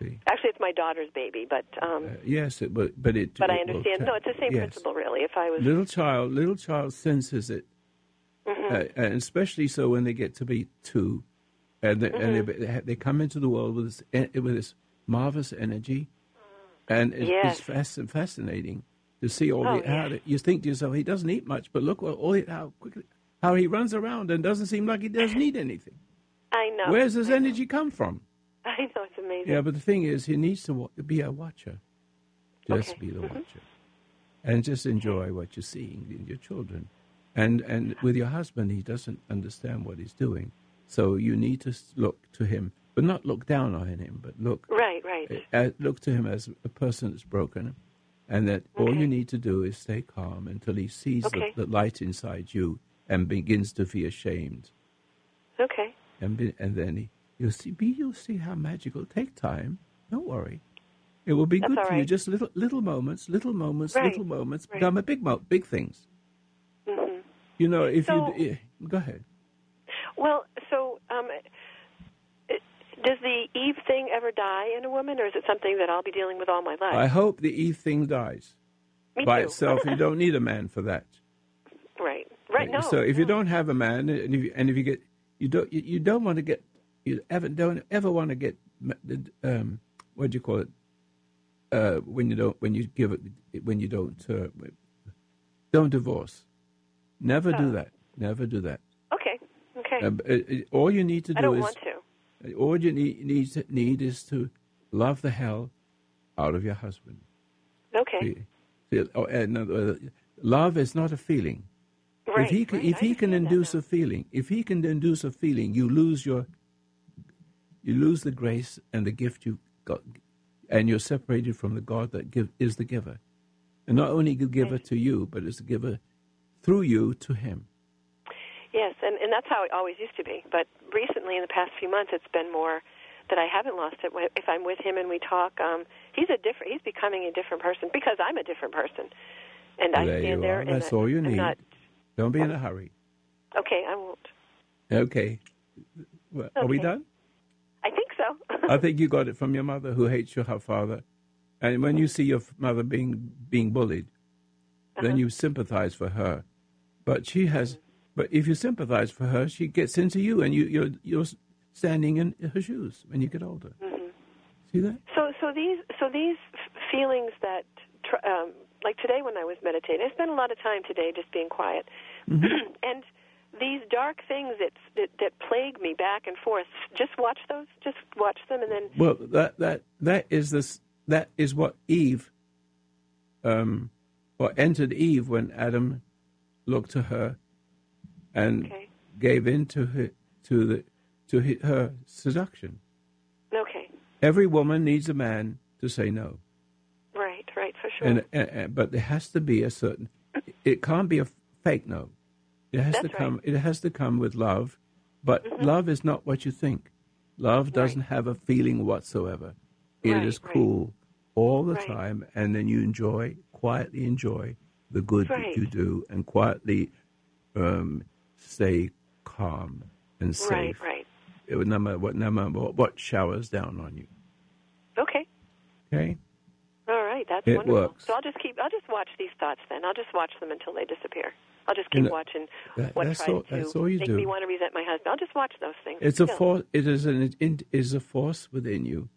[SPEAKER 2] See?
[SPEAKER 4] Actually, it's my daughter's baby, but um,
[SPEAKER 2] Uh, yes, it, but but it.
[SPEAKER 4] but I
[SPEAKER 2] it will
[SPEAKER 4] understand. No, it's the same
[SPEAKER 2] yes.
[SPEAKER 4] principle, really. If I was
[SPEAKER 2] Little child, little child senses it,
[SPEAKER 4] Mm-hmm.
[SPEAKER 2] uh, and especially so when they get to be two, and they, and
[SPEAKER 4] Mm-hmm.
[SPEAKER 2] they, they come into the world with this en- with this marvelous energy, and it,
[SPEAKER 4] Yes.
[SPEAKER 2] it's fasc- fascinating to see all
[SPEAKER 4] Oh,
[SPEAKER 2] the how
[SPEAKER 4] yes.
[SPEAKER 2] the- you think to yourself he doesn't eat much, but look what all he, how quickly how he runs around and doesn't seem like he doesn't need anything.
[SPEAKER 4] I know.
[SPEAKER 2] Where's his
[SPEAKER 4] I know.
[SPEAKER 2] energy come from?
[SPEAKER 4] I know it's amazing.
[SPEAKER 2] Yeah, but the thing is, he needs to wa- be a watcher. Just
[SPEAKER 4] Okay.
[SPEAKER 2] be the
[SPEAKER 4] Mhm.
[SPEAKER 2] watcher, and just enjoy what you're seeing in your children. And and with your husband, he doesn't understand what he's doing, so you need to look to him, but not look down on him, but look
[SPEAKER 4] Right. Right.
[SPEAKER 2] uh, look to him as a person that's broken, and that all you need to do is stay calm until he sees
[SPEAKER 4] Okay.
[SPEAKER 2] the, the light inside you and begins to be ashamed
[SPEAKER 4] Okay.
[SPEAKER 2] and be, and then he, you'll see be you'll see how magical. Take time. Don't worry. It will be
[SPEAKER 4] That's
[SPEAKER 2] good for you. Just little little moments, little moments,
[SPEAKER 4] Right,
[SPEAKER 2] little moments
[SPEAKER 4] right.
[SPEAKER 2] become a big mo- big things.
[SPEAKER 4] hmm
[SPEAKER 2] You know, if
[SPEAKER 4] So-
[SPEAKER 2] you d- go ahead.
[SPEAKER 4] Well, so um, it- does the Eve thing ever die in a woman, or is it something that I'll be dealing with all my life?
[SPEAKER 2] I hope the Eve thing dies
[SPEAKER 4] Me
[SPEAKER 2] by
[SPEAKER 4] too.
[SPEAKER 2] itself. you don't need a man for that.
[SPEAKER 4] right. Right. No.
[SPEAKER 2] so if you don't have a man, and if you, and if you get you don't you, you don't want to get you ever don't ever want to get um what do you call it uh when you don't when you give it when you don't uh, don't divorce. Never
[SPEAKER 4] Oh.
[SPEAKER 2] do that. Never do that.
[SPEAKER 4] Okay. Okay.
[SPEAKER 2] Uh, uh, uh, all you need to do
[SPEAKER 4] I don't
[SPEAKER 2] is
[SPEAKER 4] want to.
[SPEAKER 2] all you need need, need is to love the hell out of your husband.
[SPEAKER 4] Okay.
[SPEAKER 2] See- see, oh, uh, love is not a feeling.
[SPEAKER 4] Right.
[SPEAKER 2] if he can,
[SPEAKER 4] right.
[SPEAKER 2] if
[SPEAKER 4] I
[SPEAKER 2] he can
[SPEAKER 4] understand that
[SPEAKER 2] induce a feeling, if he can induce a feeling, you lose your, you lose the grace and the gift you got, and you're separated from the God that give, is the giver, and not only the giver to you, but it's the giver through you to him.
[SPEAKER 4] Yes, and and that's how it always used to be. But recently, in the past few months, it's been more that I haven't lost it. If I'm with him and we talk, um, he's a different. He's becoming a different person because I'm a different person, and I
[SPEAKER 2] There
[SPEAKER 4] stand there. and
[SPEAKER 2] That's
[SPEAKER 4] I-
[SPEAKER 2] all you
[SPEAKER 4] I'm
[SPEAKER 2] need.
[SPEAKER 4] Not,
[SPEAKER 2] Don't be in a hurry.
[SPEAKER 4] okay, I won't.
[SPEAKER 2] Okay, well, are we done?
[SPEAKER 4] I think so.
[SPEAKER 2] I think you got it from your mother, who hates your her father, and when you see your mother being being bullied, then uh-huh. you sympathize for her. But she has, but if you sympathize for her, she gets into you, and you you're you're standing in her shoes when you get older. Mm-hmm. See that?
[SPEAKER 4] So, so these, so these feelings that, um, like today when I was meditating, I spent a lot of time today just being quiet, mm-hmm. and these dark things that, that that plague me back and forth. Just watch those. Just watch them, and then
[SPEAKER 2] Well, that that that is this that is what Eve, um, what entered Eve when Adam looked to her, and
[SPEAKER 4] Okay.
[SPEAKER 2] gave in to her to the to her seduction.
[SPEAKER 4] okay,
[SPEAKER 2] Every woman needs a man to say no,
[SPEAKER 4] right, right, for sure.
[SPEAKER 2] and, and, and- but there has to be a certain. It can't be a fake no. It has to come.
[SPEAKER 4] right. Mm-hmm.
[SPEAKER 2] It has to come with love, but love is not what you think. Love doesn't have a feeling whatsoever. It is
[SPEAKER 4] Right, right.
[SPEAKER 2] cool all the
[SPEAKER 4] Right.
[SPEAKER 2] time, and then you enjoy quietly enjoy the good that you do, and quietly um, stay calm and safe.
[SPEAKER 4] right, right.
[SPEAKER 2] It would no matter what, no matter what, what showers down on you.
[SPEAKER 4] Okay,
[SPEAKER 2] Okay.
[SPEAKER 4] all right, that's
[SPEAKER 2] It
[SPEAKER 4] wonderful.
[SPEAKER 2] works.
[SPEAKER 4] So I'll just keep. I'll just watch these thoughts. Then I'll just watch them until they disappear. I'll just
[SPEAKER 2] You
[SPEAKER 4] keep
[SPEAKER 2] know,
[SPEAKER 4] watching
[SPEAKER 2] that-
[SPEAKER 4] what
[SPEAKER 2] that's
[SPEAKER 4] tries
[SPEAKER 2] all-
[SPEAKER 4] to
[SPEAKER 2] that's all you
[SPEAKER 4] make
[SPEAKER 2] do.
[SPEAKER 4] me want to resent my husband. I'll just watch those things.
[SPEAKER 2] It's a force. It is an it is a force within you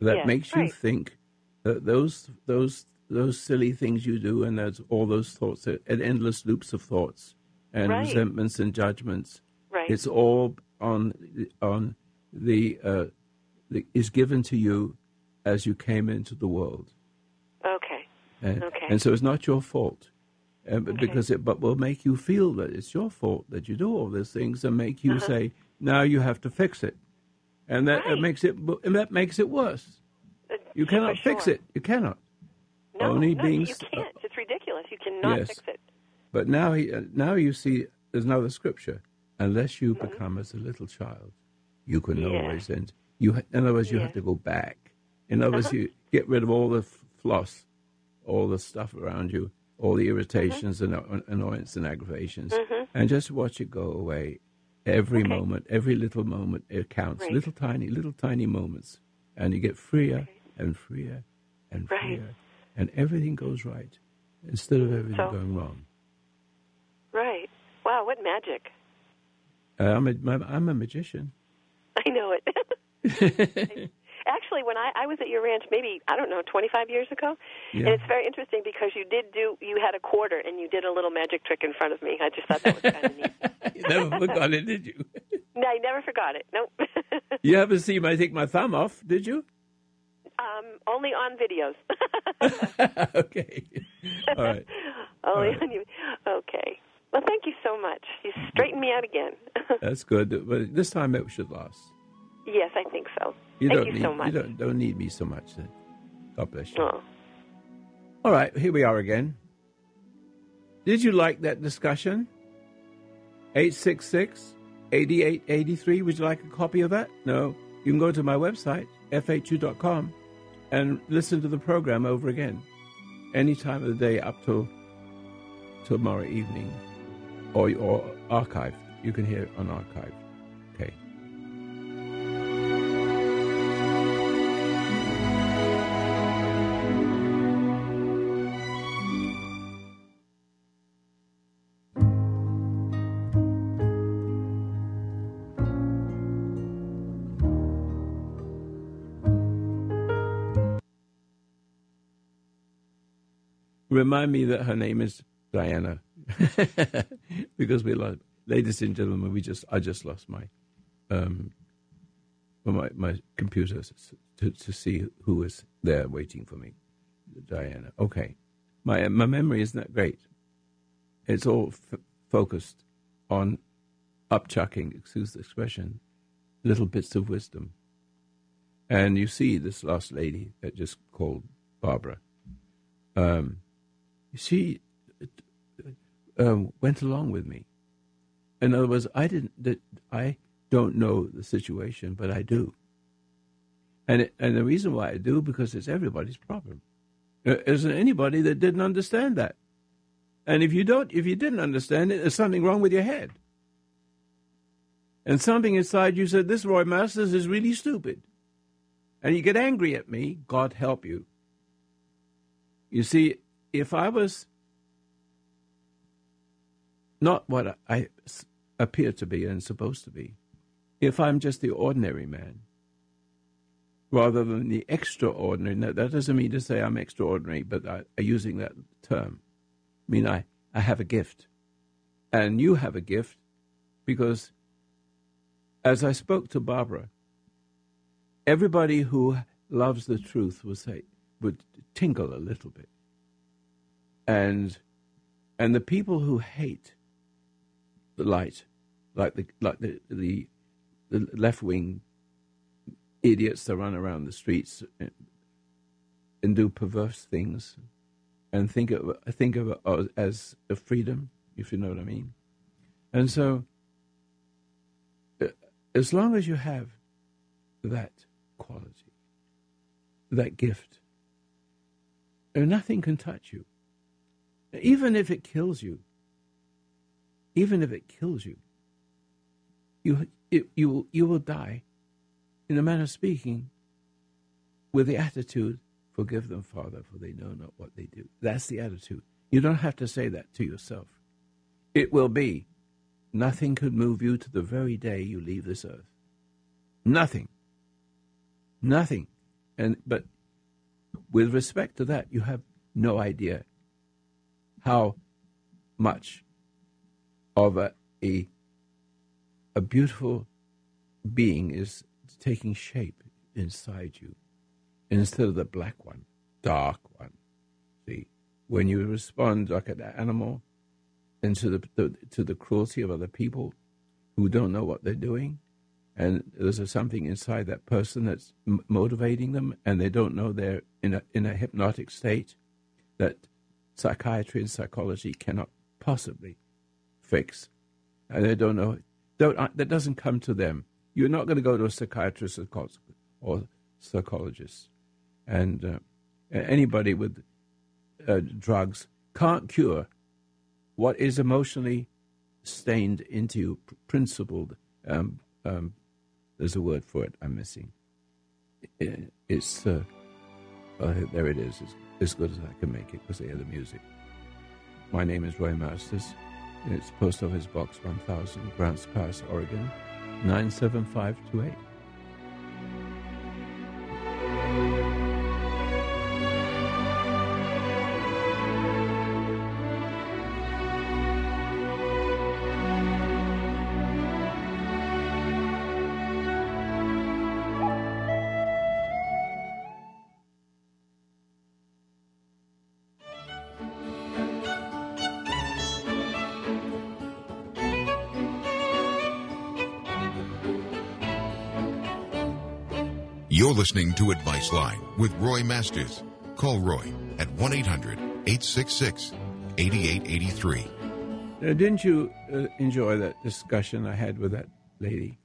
[SPEAKER 2] that
[SPEAKER 4] Yes,
[SPEAKER 2] makes you
[SPEAKER 4] right.
[SPEAKER 2] think that those those those silly things you do and those all those thoughts and endless loops of thoughts and
[SPEAKER 4] Right.
[SPEAKER 2] resentments and judgments.
[SPEAKER 4] Right.
[SPEAKER 2] It's all on on the, uh, the is given to you as you came into the world.
[SPEAKER 4] okay.
[SPEAKER 2] And,
[SPEAKER 4] Okay.
[SPEAKER 2] and so it's not your fault. Um,
[SPEAKER 4] Okay.
[SPEAKER 2] because it but will make you feel that it's your fault that you do all these things and make you
[SPEAKER 4] Uh-huh.
[SPEAKER 2] say now you have to fix it, and that,
[SPEAKER 4] Right.
[SPEAKER 2] makes it and that makes it worse.
[SPEAKER 4] Uh,
[SPEAKER 2] You cannot fix
[SPEAKER 4] sure.
[SPEAKER 2] it. You cannot.
[SPEAKER 4] No,
[SPEAKER 2] Only
[SPEAKER 4] no,
[SPEAKER 2] being
[SPEAKER 4] you can't. It's ridiculous. You cannot
[SPEAKER 2] Yes.
[SPEAKER 4] fix it.
[SPEAKER 2] But now he uh, now you see there's another scripture. Unless you
[SPEAKER 4] Mm-hmm.
[SPEAKER 2] become as a little child, you can
[SPEAKER 4] Yeah.
[SPEAKER 2] always end. You ha- in other words, you
[SPEAKER 4] Yeah.
[SPEAKER 2] have to go back. In other words,
[SPEAKER 4] Uh-huh.
[SPEAKER 2] you get rid of all the f- floss, all the stuff around you, all the irritations and uh, annoyance and aggravations, and just watch it go away. Every
[SPEAKER 4] Mm-hmm. Okay.
[SPEAKER 2] moment, every little moment, it counts.
[SPEAKER 4] Right.
[SPEAKER 2] Little tiny, little tiny moments, and you get freer and freer and
[SPEAKER 4] Right.
[SPEAKER 2] freer, and everything goes right instead of everything
[SPEAKER 4] So-
[SPEAKER 2] going wrong.
[SPEAKER 4] Right. Wow, what magic.
[SPEAKER 2] Uh, I'm a, I'm a magician.
[SPEAKER 4] I know it. Actually, when I, I was at your ranch, maybe I don't know, 25 years ago,
[SPEAKER 2] Yeah.
[SPEAKER 4] and it's very interesting because you did do, you had a quarter and you did a little magic trick in front of me. I just thought that was kind of neat.
[SPEAKER 2] you never forgot it, did you?
[SPEAKER 4] No, I never forgot it. Nope.
[SPEAKER 2] You haven't seen me take my thumb off, did you?
[SPEAKER 4] um, only on videos.
[SPEAKER 2] okay. All right.
[SPEAKER 4] only
[SPEAKER 2] right.
[SPEAKER 4] on you. Okay. Well, thank you so much. You straightened me out again.
[SPEAKER 2] That's good. But this time it should last.
[SPEAKER 4] Yes, I think so.
[SPEAKER 2] You
[SPEAKER 4] thank
[SPEAKER 2] don't
[SPEAKER 4] you
[SPEAKER 2] need
[SPEAKER 4] so much.
[SPEAKER 2] you don't don't need me so much then. God bless you.
[SPEAKER 4] Oh.
[SPEAKER 2] All right, here we are again. Did you like that discussion? 866 8883. Would you like a copy of that? No. You can go to my website, fh2.com, and listen to the program over again. Any time of the day up till tomorrow evening. Or, or archived. You can hear it on archive. Remind me that her name is Dianna, because we lost, ladies and gentlemen, we just I just lost my um, my my computer to to see who is there waiting for me. Dianna. Okay, my my memory isn't that great. It's all f- focused on upchucking, excuse the expression, little bits of wisdom. And you see this last lady that just called Barbara. Um, she um, went along with me. In other words, I didn't. I don't know the situation, but I do. And it, and the reason why I do because it's everybody's problem. There isn't anybody that didn't understand that. And if you don't, if you didn't understand it, there's something wrong with your head. And something inside you said, "This Roy Masters is really stupid," and you get angry at me. God help you. You see, if I was not what I appear to be and supposed to be, if I'm just the ordinary man, rather than the extraordinary, now, that doesn't mean to say I'm extraordinary, but I, am using that term. I mean, I, I have a gift. And you have a gift because, as I spoke to Barbara, everybody who loves the truth will say, would tingle a little bit. And and the people who hate the light, like the like the the, the left wing idiots that run around the streets and, and do perverse things, and think of think of it as a freedom, if you know what I mean. And so, uh, as long as you have that quality, that gift, nothing can touch you. Even if it kills you, even if it kills you, you, it, you, will, you will die, in a manner of speaking, with the attitude, Forgive them, Father, for they know not what they do. That's the attitude. You don't have to say that to yourself. It will be. Nothing could move you to the very day you leave this earth. Nothing. Nothing. And but with respect to that, you have no idea how much of a, a, a beautiful being is taking shape inside you instead of the black one, dark one. See, when you respond like an animal into the, the to the cruelty of other people who don't know what they're doing, and there's something inside that person that's m- motivating them, and they don't know they're in a in a hypnotic state that psychiatry and psychology cannot possibly fix. And they don't know. Don't, uh, that doesn't come to them. You're not going to go to a psychiatrist or psychologist. And uh, anybody with uh, drugs can't cure what is emotionally stained into you, principled. Um, um, there's a word for it I'm missing. It's, uh, there it is. It's, as good as I can make it because I hear the music. My name is Roy Masters. It's Post Office Box 1000, Grants Pass, Oregon, 97528.
[SPEAKER 1] You're listening to Advice Line with Roy Masters. Call Roy at 1 800 866 8883.
[SPEAKER 2] Didn't you uh, enjoy that discussion I had with that lady?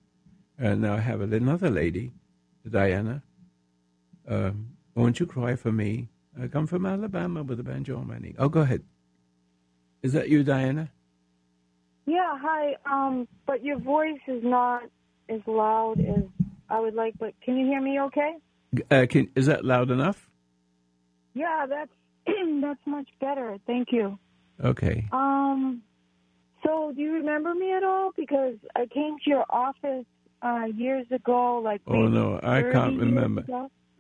[SPEAKER 2] And now I have another lady, Diana. Um, won't you cry for me? I come from Alabama with a banjo on my knee. Oh, go ahead. Is that you, Diana?
[SPEAKER 5] Yeah, hi. Um, but your voice is not as loud as I would like, but can you hear me okay?
[SPEAKER 2] Uh, can, is that loud enough?
[SPEAKER 5] Yeah, that's that's much better. Thank you.
[SPEAKER 2] Okay.
[SPEAKER 5] Um, so do you remember me at all? Because I came to your office uh, years ago, like
[SPEAKER 2] oh no, I can't remember.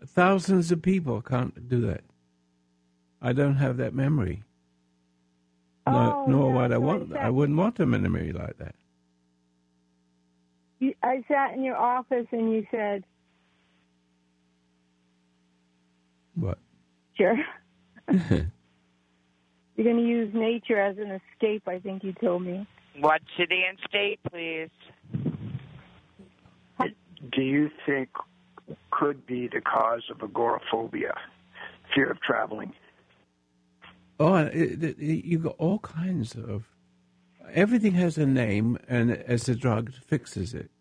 [SPEAKER 2] Thousands of people can't do that. I don't have that memory. No,
[SPEAKER 5] Oh,
[SPEAKER 2] nor
[SPEAKER 5] yeah,
[SPEAKER 2] would I want. I wouldn't want a memory like that.
[SPEAKER 5] You, I sat in your office and you said,
[SPEAKER 2] What?
[SPEAKER 5] "Sure." You're going to use nature as an escape. I think you told me.
[SPEAKER 6] What city and state, please?
[SPEAKER 7] do you think could be the cause of agoraphobia, fear of traveling?
[SPEAKER 2] Oh, and it, it, you got all kinds of. Everything has a name, and as a drug fixes it.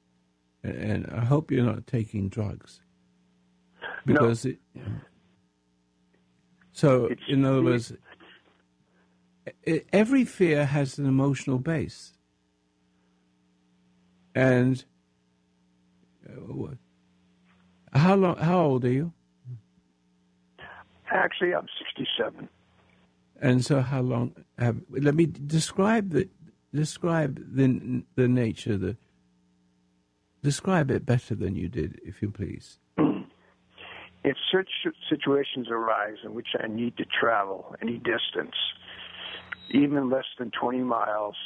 [SPEAKER 2] And, and I hope you're not taking drugs, because it. So,
[SPEAKER 7] It's-
[SPEAKER 2] in other words, every fear has an emotional base, and uh, how long? How old are you?
[SPEAKER 7] Actually, I'm 67.
[SPEAKER 2] And so, how long have? Let me describe the describe the the nature. The describe it better than you did, if you please.
[SPEAKER 7] If such situations arise in which I need to travel any distance, even less than 20 miles,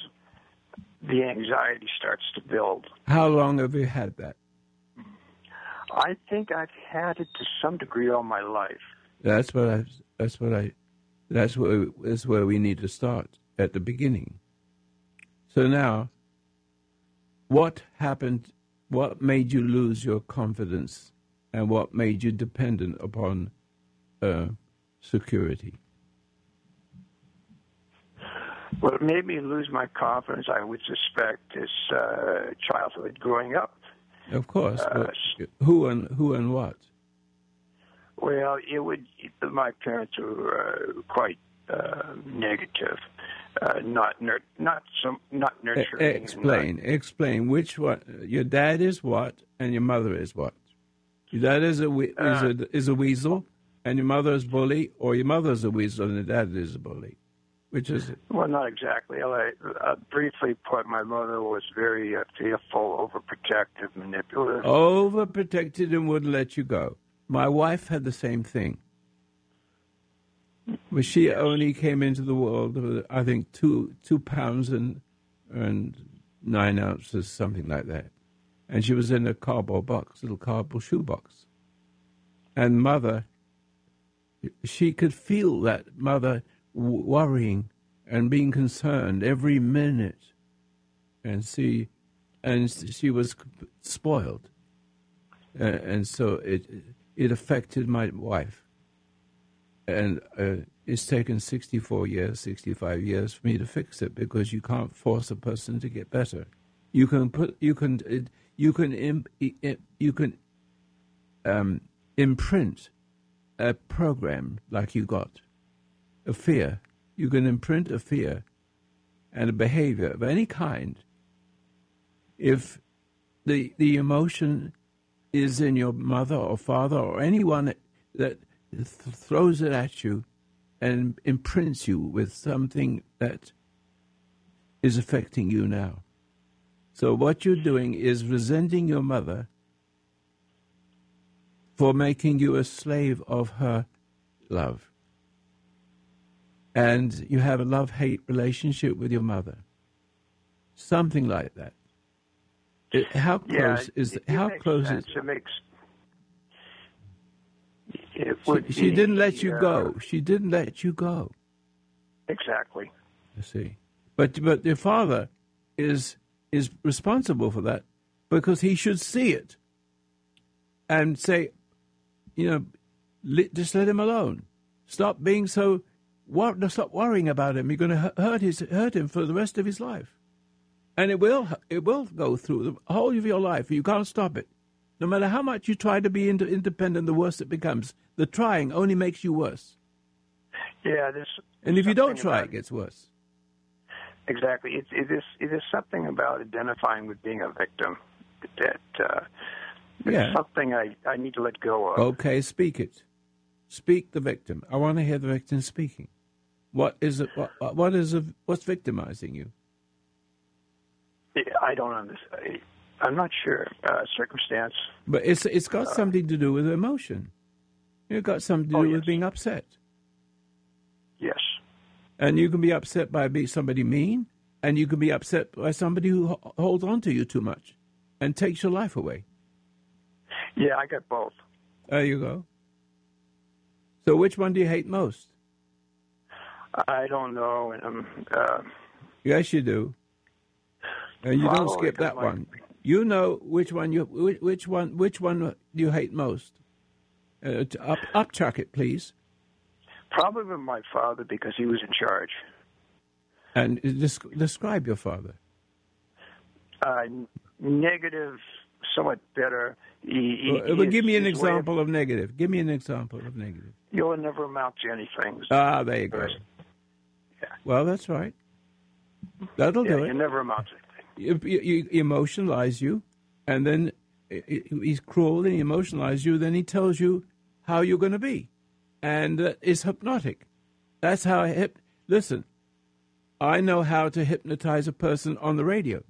[SPEAKER 7] the anxiety starts to build.
[SPEAKER 2] How long have you had that?
[SPEAKER 7] I think I've had it to some degree all my life.
[SPEAKER 2] That's what I. That's what I. That's where. That's where we need to start at the beginning. So now, what happened? What made you lose your confidence, and what made you dependent upon uh, security?
[SPEAKER 7] What made me lose my confidence, I would suspect, is uh, childhood growing up.
[SPEAKER 2] Of course,
[SPEAKER 7] Uh,
[SPEAKER 2] who and who and what?
[SPEAKER 7] Well, it would. My parents were uh, quite uh, negative, uh, not nur- not some not
[SPEAKER 2] E-
[SPEAKER 7] nurturing.
[SPEAKER 2] explain, explain which one. Your dad is what, and your mother is what. Your dad is a we- is
[SPEAKER 7] Uh,
[SPEAKER 2] a is a weasel, and your mother is bully, or your mother is a weasel and your dad is a bully. Which is it?
[SPEAKER 7] Well, not exactly. I, uh, briefly put, my mother was very uh, fearful, overprotective, manipulative.
[SPEAKER 2] Overprotected and wouldn't let you go. My wife had the same thing. But she only came into the world with, I think, two two pounds and and nine ounces, something like that. And she was in a cardboard box, little cardboard shoebox. And mother, she could feel that mother worrying and being concerned every minute. And she, and she was spoiled. And so it it affected my wife. And uh, it's taken 64 years, 65 years for me to fix it because you can't force a person to get better. You can put, you can, you can, you can um, imprint a program like you got, a fear. You can imprint a fear and a behavior of any kind if the the emotion is in your mother or father or anyone that th- throws it at you and imprints you with something that is affecting you now. So what you're doing is resenting your mother for making you a slave of her love. And you have a love hate relationship with your mother. Something like that. How
[SPEAKER 7] yeah,
[SPEAKER 2] close is
[SPEAKER 7] it,
[SPEAKER 2] how close is
[SPEAKER 7] It makes. It
[SPEAKER 2] she,
[SPEAKER 7] would
[SPEAKER 2] she
[SPEAKER 7] be,
[SPEAKER 2] didn't let you
[SPEAKER 7] uh,
[SPEAKER 2] go. She didn't let you go.
[SPEAKER 7] Exactly.
[SPEAKER 2] You see, but but your father is is responsible for that because he should see it and say, you know, li- just let him alone. Stop being so. Wor- stop worrying about him. You're going to hurt his hurt him for the rest of his life, and it will it will go through the whole of your life. You can't stop it. No matter how much you try to be ind- independent, the worse it becomes. The trying only makes you worse.
[SPEAKER 7] Yeah. This.
[SPEAKER 2] And if you don't try,
[SPEAKER 7] about-
[SPEAKER 2] it gets worse.
[SPEAKER 7] Exactly. It, it is. It is something about identifying with being a victim that uh,
[SPEAKER 2] Yeah.
[SPEAKER 7] something I I need to let go of.
[SPEAKER 2] Okay, speak it. Speak the victim. I want to hear the victim speaking. What is it? What, what is it, what's victimizing you?
[SPEAKER 7] I don't understand. I'm not sure. Uh, circumstance.
[SPEAKER 2] But it's it's got something to do with emotion. It's got something to
[SPEAKER 7] Oh,
[SPEAKER 2] do with
[SPEAKER 7] yes.
[SPEAKER 2] being upset.
[SPEAKER 7] Yes.
[SPEAKER 2] And you can be upset by being somebody mean, and you can be upset by somebody who holds on to you too much and takes your life away.
[SPEAKER 7] Yeah, I got both.
[SPEAKER 2] There you go. So which one do you hate most?
[SPEAKER 7] I don't know, and I'm. Uh,
[SPEAKER 2] Yes, you do. And you don't skip that one. You know which one you which, one which one you hate most. Uh, up upchuck it, please,
[SPEAKER 7] probably my father because he was in charge.
[SPEAKER 2] and des- describe your father.
[SPEAKER 7] Uh, negative, somewhat bitter. He, he,
[SPEAKER 2] Well, give me an
[SPEAKER 7] way of-
[SPEAKER 2] example of negative. Give me an example of negative.
[SPEAKER 7] You'll never amount to anything.
[SPEAKER 2] Ah, there you go.
[SPEAKER 7] Yeah.
[SPEAKER 2] Well, that's right. That'll
[SPEAKER 7] Yeah,
[SPEAKER 2] do
[SPEAKER 7] you
[SPEAKER 2] it.
[SPEAKER 7] never amount to
[SPEAKER 2] you emotionalize you, and then he's cruel and he emotionalizes you. Then he tells you how you're going to be, and uh, it's hypnotic. That's how I hip. Listen, I know how to hypnotize a person on the radio.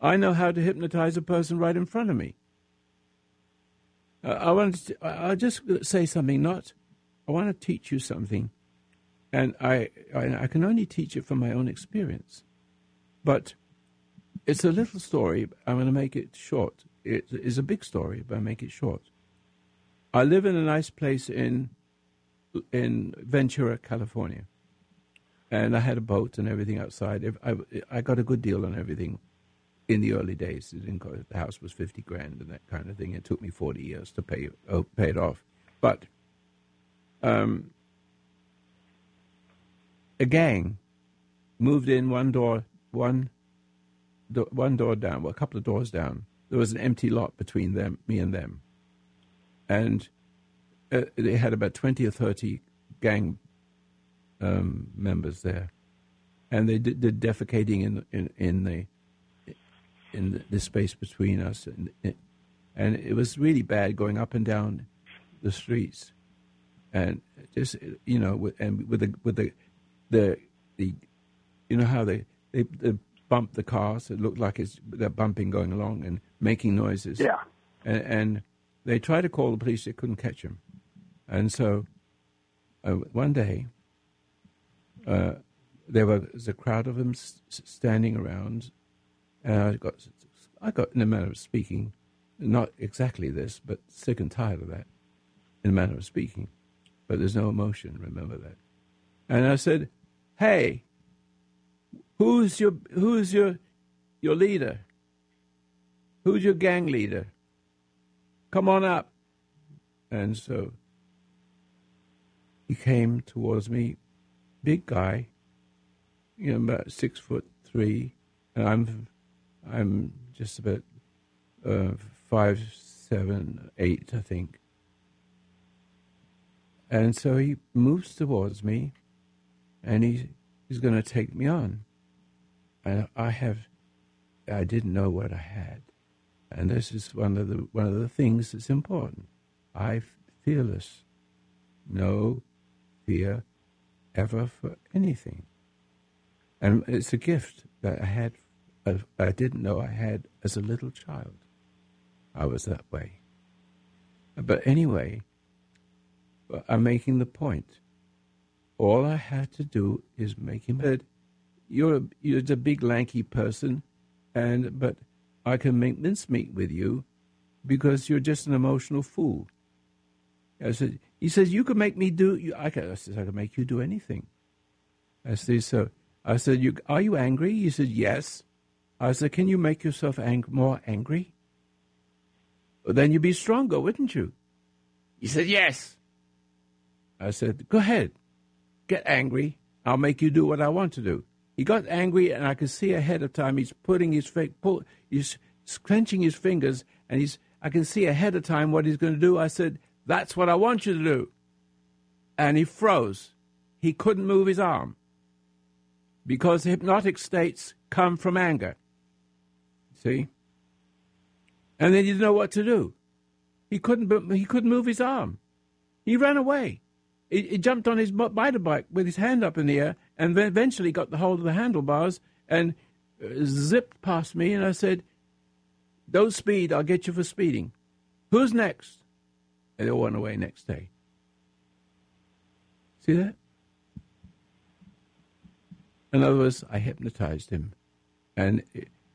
[SPEAKER 2] I know how to hypnotize a person right in front of me. Uh, I want to. I'll just say something. Not. I want to teach you something, and I, I I can only teach it from my own experience. But it's a little story. I'm going to make it short. It is a big story, but I make it short. I live in a nice place in in Ventura, California, and I had a boat and everything outside. I I got a good deal on everything in the early days. Cost, the house was fifty grand and that kind of thing. It took me forty years to pay oh, pay it off, but um, a gang moved in one door one do- one door down, well, a couple of doors down. There was an empty lot between them, me and them, and uh, they had about twenty or thirty gang um, members there, and they did, did defecating in in in the in the, the space between us, and and it was really bad going up and down the streets, and just you know, with, and with the with the the the you know how they they, they bump the cars. It looked like it's they're bumping going along and making noises.
[SPEAKER 7] Yeah.
[SPEAKER 2] And, and they tried to call the police. They couldn't catch him. And so uh, one day uh, there was a crowd of them s- standing around, and I got I got in a manner of speaking, not exactly this, but sick and tired of that, in a manner of speaking. But there's no emotion. Remember that. And I said, "Hey." Who's your who's your your leader? Who's your gang leader? Come on up. And so he came towards me, big guy, you know, about six foot three, and I'm I'm just about uh, five, seven, eight, I think. And so he moves towards me, and he, he's going to take me on and I have, I didn't know what I had, and this is one of the one of the things that's important. I fearless, no fear, ever for anything, and it's a gift that I had, I didn't know I had as a little child. I was that way, but anyway, I'm making the point. All I had to do is make him heard you're a, you're a big lanky person, and but I can make mincemeat with you because you're just an emotional fool. I said. He says you could make me do. You, I, can, I said I can make you do anything. I said so. I said, you, "Are you angry?" He said, "Yes." I said, "Can you make yourself ang- more angry?" Well, then you'd be stronger, wouldn't you? He said, "Yes." I said, "Go ahead, get angry. I'll make you do what I want to do." He got angry, and I could see ahead of time he's putting his fi- pull, he's clenching his fingers, and he's I can see ahead of time what he's going to do. I said, "That's what I want you to do," and he froze. He couldn't move his arm because hypnotic states come from anger. See, and then he didn't know what to do. He couldn't. He couldn't move his arm. He ran away. He, he jumped on his mo- motorbike with his hand up in the air, and then eventually got the hold of the handlebars and uh, zipped past me. And I said, "Don't speed. I'll get you for speeding." Who's next? And they all went away next day. See that? In other words, I hypnotized him. And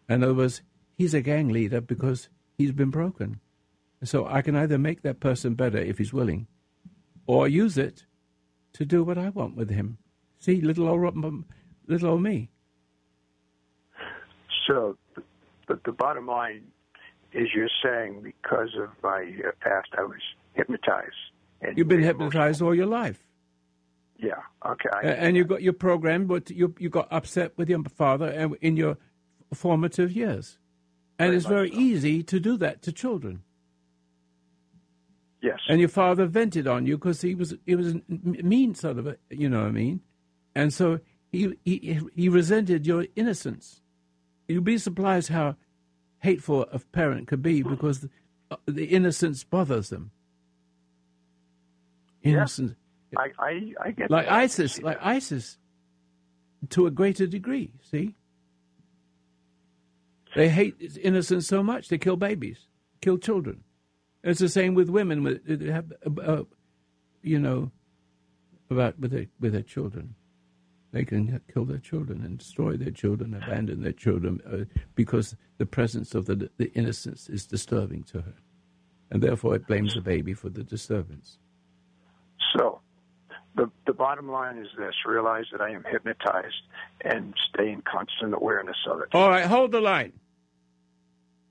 [SPEAKER 2] in other words, he's a gang leader because he's been broken. So I can either make that person better if he's willing, or use it to do what I want with him. See, little old, little old me.
[SPEAKER 7] So, but the bottom line is you're saying because of my uh, past, I was hypnotized. And
[SPEAKER 2] You've been hypnotized all your life.
[SPEAKER 7] Yeah. Okay. I,
[SPEAKER 2] and you got your program, but you you got upset with your father in your formative years, and very it's very so. easy to do that to children.
[SPEAKER 7] Yes.
[SPEAKER 2] And your father vented on you because he was he was a mean, son of, a, you know what I mean, and so he he he resented your innocence. You'd be surprised how hateful a parent could be because the, the innocence bothers them. Innocence.
[SPEAKER 7] Yeah. I, I, I get
[SPEAKER 2] like
[SPEAKER 7] that.
[SPEAKER 2] ISIS, like ISIS, to a greater degree. See, they hate innocence so much they kill babies, kill children. It's the same with women. With have, uh, uh, you know, about with their with their children. They can kill their children and destroy their children, abandon their children, uh, because the presence of the the innocence is disturbing to her, and therefore it blames the baby for the disturbance.
[SPEAKER 7] So, the the bottom line is this: realize that I am hypnotized and stay in constant awareness of it.
[SPEAKER 2] All right, hold the line.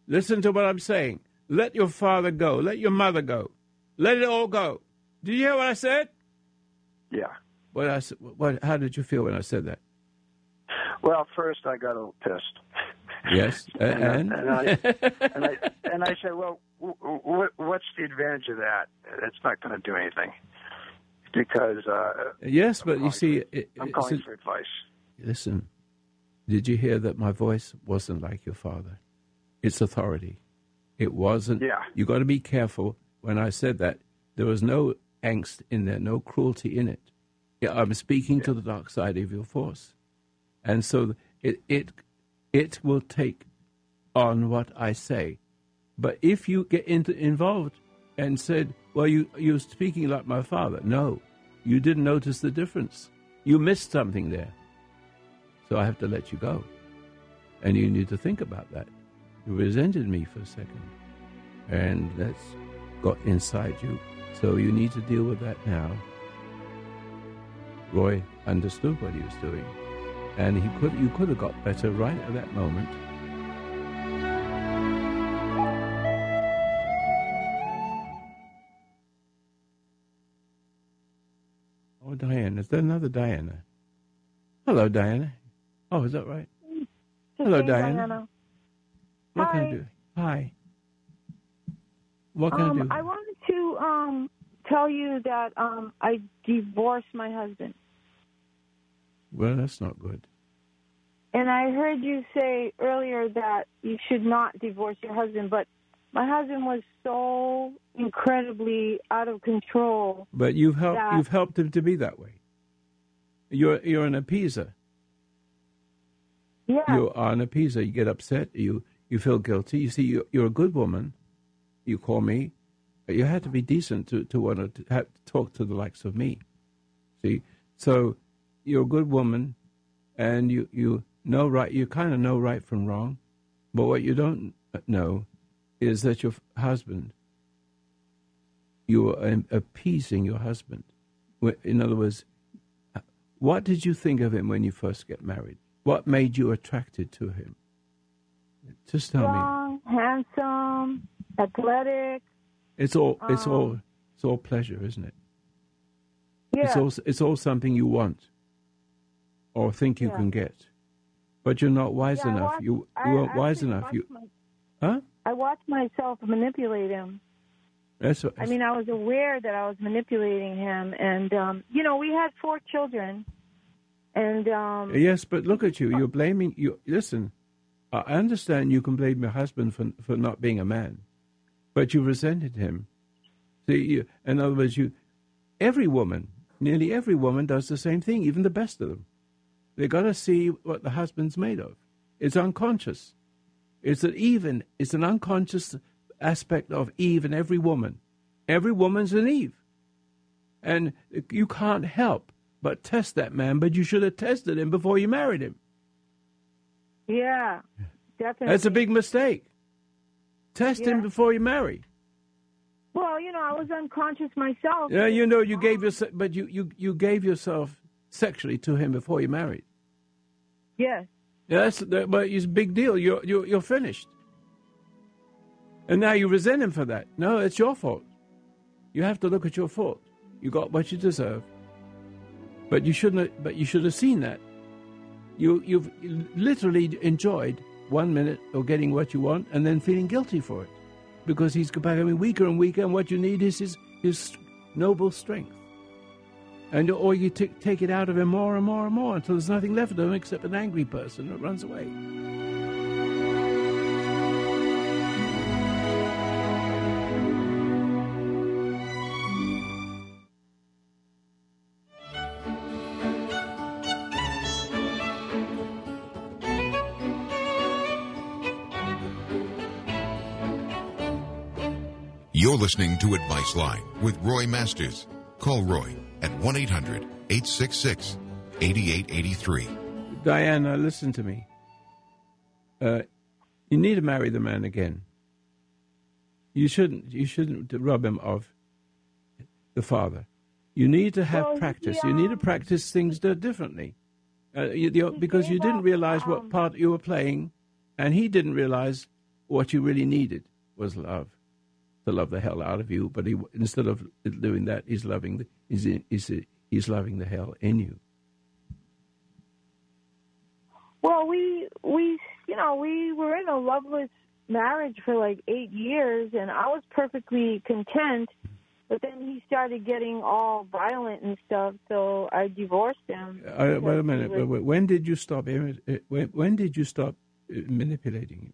[SPEAKER 2] Listen to what I'm saying. Let your father go. Let your mother go. Let it all go. Do you hear what I said?
[SPEAKER 7] Yeah.
[SPEAKER 2] What I what? How did you feel when I said that?
[SPEAKER 7] Well, first I got a little pissed.
[SPEAKER 2] Yes,
[SPEAKER 7] and and, and, I, and, I, and I said, well, w- w- what's the advantage of that? It's not going to do anything because. Uh,
[SPEAKER 2] yes, but you see,
[SPEAKER 7] for, it, I'm calling for advice.
[SPEAKER 2] Listen, did you hear that my voice wasn't like your father? It's authority. It wasn't.
[SPEAKER 7] Yeah.
[SPEAKER 2] You got to be careful. When I said that, there was no angst in there, no cruelty in it. Yeah, I'm speaking yeah. to the dark side of your force, and so it it it will take on what I say. But if you get into, involved and said, "Well, you you're speaking like my father," no, you didn't notice the difference. You missed something there. So I have to let you go, and you need to think about that. You resented me for a second, and that's got inside you. So you need to deal with that now. Roy understood what he was doing, and he could you could have got better right at that moment. Oh, Dianna, is there another Diana? Hello, Dianna. Oh, is that right? Hello, Dianna.
[SPEAKER 5] Dianna.
[SPEAKER 2] What
[SPEAKER 5] Hi.
[SPEAKER 2] can I do? Hi. What can
[SPEAKER 5] um,
[SPEAKER 2] I do?
[SPEAKER 5] I wanted to um, tell you that um, I divorced my husband.
[SPEAKER 2] Well, that's not good.
[SPEAKER 5] And I heard you say earlier that you should not divorce your husband, but my husband was so incredibly out of control.
[SPEAKER 2] But you've helped you've helped him to be that way. You're you're an appeaser.
[SPEAKER 5] Yeah.
[SPEAKER 2] You are an appeaser. You get upset. You you feel guilty. You see, you're, you're a good woman. You call me. You had to be decent to to want to, have to talk to the likes of me. See, so you're a good woman, and you you know right. You kind of know right from wrong, but what you don't know is that your husband. You are appeasing your husband. In other words, what did you think of him when you first get married? What made you attracted to him? Just tell
[SPEAKER 5] Strong,
[SPEAKER 2] me.
[SPEAKER 5] handsome, athletic.
[SPEAKER 2] It's all. It's
[SPEAKER 5] Um,
[SPEAKER 2] all. It's all pleasure, isn't it?
[SPEAKER 5] Yeah.
[SPEAKER 2] It's all. It's all something you want, or think you
[SPEAKER 5] Yeah.
[SPEAKER 2] can get, but you're not wise
[SPEAKER 5] Yeah,
[SPEAKER 2] enough.
[SPEAKER 5] watched-
[SPEAKER 2] you
[SPEAKER 5] I
[SPEAKER 2] you weren't wise enough. You
[SPEAKER 5] my-
[SPEAKER 2] huh?
[SPEAKER 5] I watched myself manipulate him.
[SPEAKER 2] That's. what-
[SPEAKER 5] I mean, I was aware that I was manipulating him, and um, you know, we had four children, and um,
[SPEAKER 2] Yes, but look at you. You're blaming you. Listen, I understand you can blame your husband for for not being a man, but you resented him. See, you, in other words, you. Every woman, nearly every woman, does the same thing. Even the best of them. They got to see what the husband's made of. It's unconscious. It's an even. It's an unconscious aspect of Eve in every woman. Every woman's an Eve, and you can't help but test that man. But you should have tested him before you married him.
[SPEAKER 5] Yeah, definitely.
[SPEAKER 2] That's a big mistake. Test him before you marry.
[SPEAKER 5] Well, you know, I was unconscious myself.
[SPEAKER 2] Yeah, you know, you gave um, yourself, but you, you, you gave yourself sexually to him before you married.
[SPEAKER 5] Yes.
[SPEAKER 2] Yeah, that's that, but it's a big deal. You're, you're you're finished, and now you resent him for that. No, it's your fault. You have to look at your fault. You got what you deserve, but you shouldn't. Have, but you should have seen that. You you've literally enjoyed one minute of getting what you want, and then feeling guilty for it, because he's becoming weaker and weaker, and what you need is his his noble strength. And or you t- take it out of him more and more and more until there's nothing left of him except an angry person that runs away.
[SPEAKER 1] You're listening to Advice Line with Roy Masters. Call Roy at 1 800 866 8883.
[SPEAKER 2] Dianna, listen to me. Uh, you need to marry the man again. You shouldn't. You shouldn't rub him off the father. You need to have
[SPEAKER 5] Well,
[SPEAKER 2] practice.
[SPEAKER 5] yeah.
[SPEAKER 2] You need to practice things differently, uh, you, you- because you didn't realize what
[SPEAKER 5] um,
[SPEAKER 2] part you were playing, and he didn't realize what you really needed was love, to love the hell out of you. But he, instead of doing that, he's loving the, he's, he's, he's loving the hell in you.
[SPEAKER 5] Well, we we you know we were in a loveless marriage for like eight years, and I was perfectly content. But then he started getting all violent and stuff, so I divorced him.
[SPEAKER 2] Uh, wait a minute.
[SPEAKER 5] was-.
[SPEAKER 2] When did you stop? uh, When, when did you stop uh, manipulating him?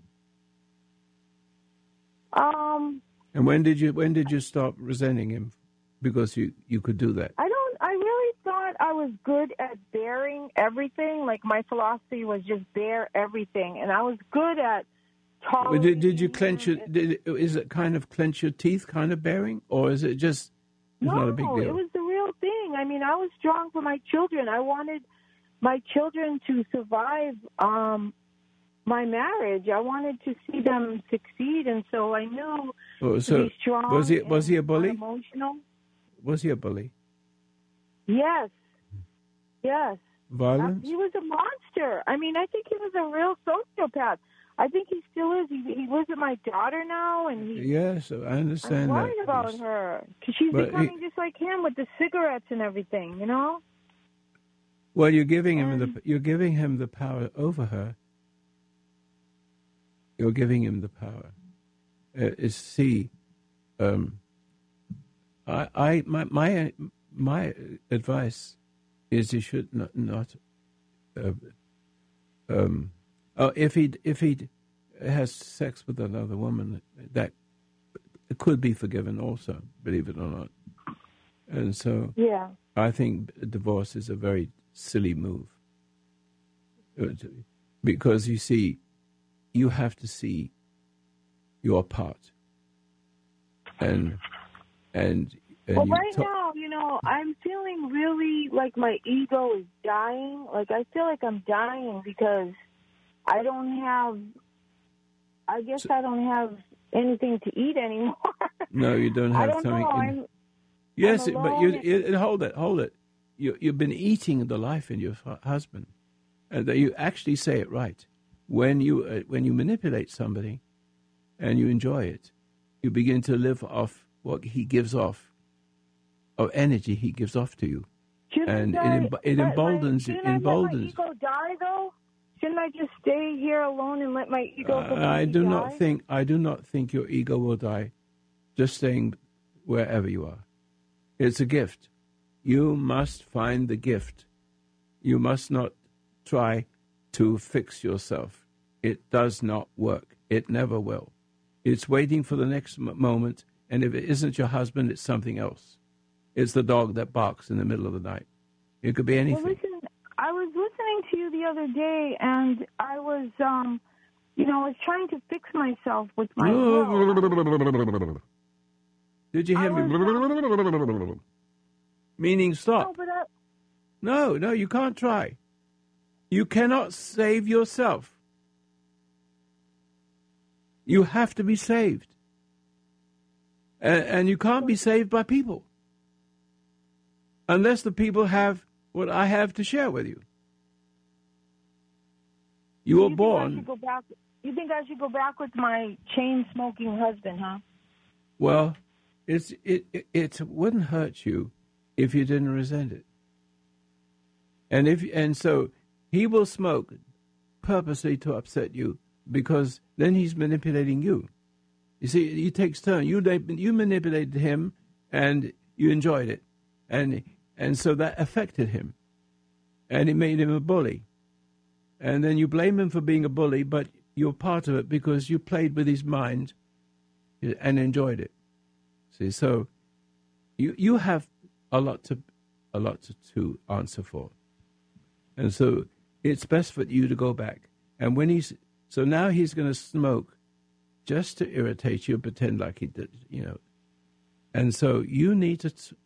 [SPEAKER 5] Um,
[SPEAKER 2] And when did you when did you stop resenting him because you, you could do that?
[SPEAKER 5] I don't. I really thought I was good at bearing everything. Like my philosophy was just bear everything, and I was good at
[SPEAKER 2] did, did you clench your? Did, is it kind of clench your teeth, kind of bearing, or is it just? It's
[SPEAKER 5] no,
[SPEAKER 2] not a big deal.
[SPEAKER 5] it was the real thing. I mean, I was strong for my children. I wanted my children to survive um my marriage. I wanted to see them succeed, and so I knew
[SPEAKER 2] Oh,
[SPEAKER 5] to be strong.
[SPEAKER 2] was he was
[SPEAKER 5] and
[SPEAKER 2] he a bully?
[SPEAKER 5] Emotional.
[SPEAKER 2] Was he a bully?
[SPEAKER 5] Yes. Yes.
[SPEAKER 2] Violence?
[SPEAKER 5] He was a monster. I mean, I think he was a real sociopath. I think he still is. He, he lives with my daughter now, and he.
[SPEAKER 2] Yes, I understand.
[SPEAKER 5] I'm
[SPEAKER 2] understand that.
[SPEAKER 5] worried about
[SPEAKER 2] Yes.
[SPEAKER 5] her because she's
[SPEAKER 2] But he-
[SPEAKER 5] becoming just like him with the cigarettes and everything. You know.
[SPEAKER 2] Well, you're giving him the you're giving him the power over her. You're giving him the power. Uh, is see, um, I, I my my my advice is he should not not. Uh, um, oh, if he if he has sex with another woman, that could be forgiven also. Believe it or not, and so.
[SPEAKER 5] Yeah.
[SPEAKER 2] I think divorce is a very silly move. Uh, Because you see, you have to see your part. And, and, and
[SPEAKER 5] Well, right now, you know, I'm feeling really like my ego is dying. Like I feel like I'm dying because I don't have. I guess I don't have anything to eat anymore.
[SPEAKER 2] no, you don't
[SPEAKER 5] I
[SPEAKER 2] have
[SPEAKER 5] don't
[SPEAKER 2] something.
[SPEAKER 5] know.
[SPEAKER 2] in-
[SPEAKER 5] I'm
[SPEAKER 2] yes,
[SPEAKER 5] I'm
[SPEAKER 2] but you, you, hold it, hold it. You, you've been eating the life in your husband. And that you actually say it right. When you, uh, when you manipulate somebody and you enjoy it, you begin to live off what he gives off, of energy he gives off to you.
[SPEAKER 5] Shouldn't
[SPEAKER 2] and it
[SPEAKER 5] I-
[SPEAKER 2] emb- it
[SPEAKER 5] let my-
[SPEAKER 2] emboldens-
[SPEAKER 5] shouldn't I
[SPEAKER 2] emboldens.
[SPEAKER 5] Let my ego die though. Shouldn't I just stay here alone and let my ego?
[SPEAKER 2] Uh, I do
[SPEAKER 5] die?
[SPEAKER 2] not think I do not think your ego will die just staying wherever you are. It's a gift. You must find the gift. You must not try to fix yourself. It does not work. It never will. It's waiting for the next m- moment, and if it isn't your husband, it's something else. It's the dog that barks in the middle of the night. It could be
[SPEAKER 5] Well,
[SPEAKER 2] anything.
[SPEAKER 5] listen, I was listening to you the other day, and I was, um, you know, I was trying to fix myself with my.
[SPEAKER 2] Did you hear
[SPEAKER 5] I
[SPEAKER 2] me? Meaning
[SPEAKER 5] No,
[SPEAKER 2] stop.
[SPEAKER 5] but I,
[SPEAKER 2] No, no, you can't try. You cannot save yourself. You have to be saved. And, and you can't be saved by people unless the people have what I have to share with you. You were
[SPEAKER 5] you
[SPEAKER 2] born.
[SPEAKER 5] Should go back, you think I should go back with my chain smoking husband, huh?
[SPEAKER 2] Well, it's, it, it it wouldn't hurt you if you didn't resent it. And if and so he will smoke purposely to upset you because then he's manipulating you. You see, he takes turn. You you manipulated him, and you enjoyed it, and and so that affected him, and it made him a bully. And then you blame him for being a bully, but you're part of it because you played with his mind and enjoyed it. See, so you you have a lot to a lot to, to answer for, and so it's best for you to go back. And when he's so now he's going to smoke just to irritate you, pretend like he did, you know. And so you need to t-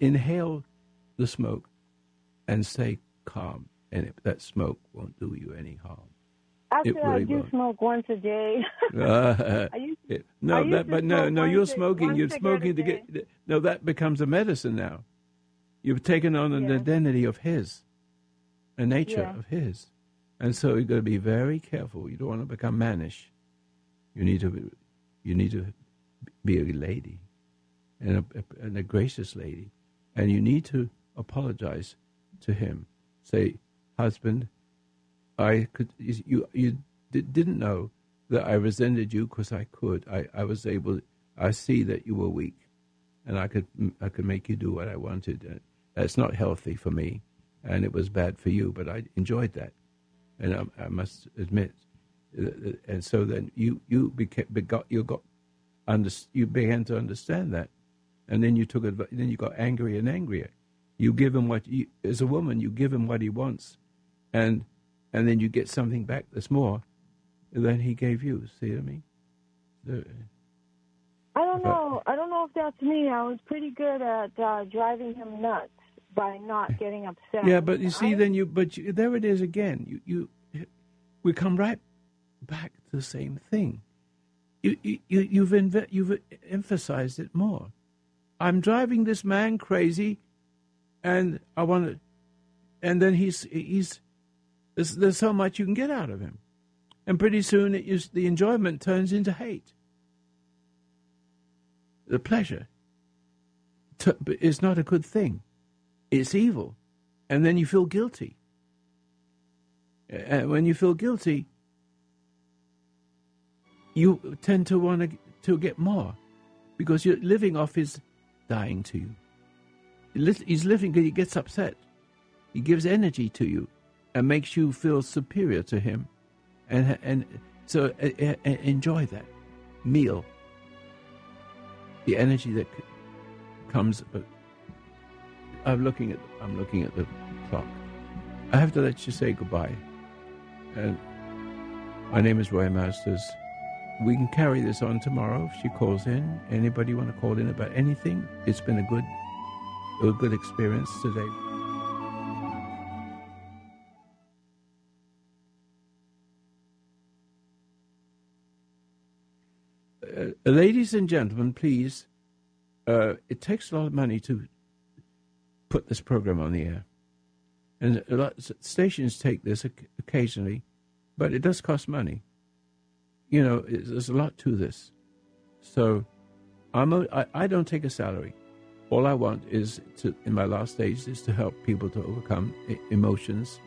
[SPEAKER 2] inhale the smoke and stay calm, and it, that smoke won't do you any harm.
[SPEAKER 5] Actually,
[SPEAKER 2] really
[SPEAKER 5] I do
[SPEAKER 2] won't.
[SPEAKER 5] smoke once a day.
[SPEAKER 2] Uh,
[SPEAKER 5] I used
[SPEAKER 2] it- no, that, but no, no, you're smoking. You're smoking to get. No, that becomes a medicine now. You've taken on an identity of his, a nature
[SPEAKER 5] Yeah.
[SPEAKER 2] of his, and so you've got to be very careful. You don't want to become mannish. You need to, be, you need to be a lady, and a, and a gracious lady, and you need to apologize to him. Say, husband, I could you you di- didn't know that I resented you because I could. I, I was able. I see that you were weak, and I could I could make you do what I wanted. That's not healthy for me, and it was bad for you. But I enjoyed that, and I, I must admit. uh, And so then you you became begot you got under, you began to understand that, and then you took adv- then you got angry and angrier. You give him what you, as a woman you give him what he wants, and and then you get something back that's more than he gave you. See what I mean? The-
[SPEAKER 5] I don't know. I don't know if that's me. I was pretty good at uh, driving him nuts by not getting upset.
[SPEAKER 2] yeah, but you see,
[SPEAKER 5] I-
[SPEAKER 2] then you, but you, there it is again. You, you, we come right back to the same thing. You, you, you- you've inve- you've emphasized it more. I'm driving this man crazy, and I want to, and then he's he's there's, there's so much you can get out of him, and pretty soon it is, the enjoyment turns into hate. The pleasure t- is not a good thing; it's evil, and then you feel guilty. And when you feel guilty, you tend to want to, get more because you're living off his dying to you. He's living because he gets upset. He gives energy to you and makes you feel superior to him. And, and so uh, uh, uh, enjoy that meal. The energy that comes. Uh, I'm looking at I'm looking at the clock. I have to let you say goodbye. And my name is Roy Masters. We can carry this on tomorrow if she calls in. Anybody want to call in about anything? It's been a good, a good experience today. Uh, ladies and gentlemen, please. Uh, it takes a lot of money to put this program on the air, and stations take this occasionally, but it does cost money you know, there's a lot to this. So I'm a, I, I don't take a salary. All I want is to, in my last stage, is to help people to overcome emotions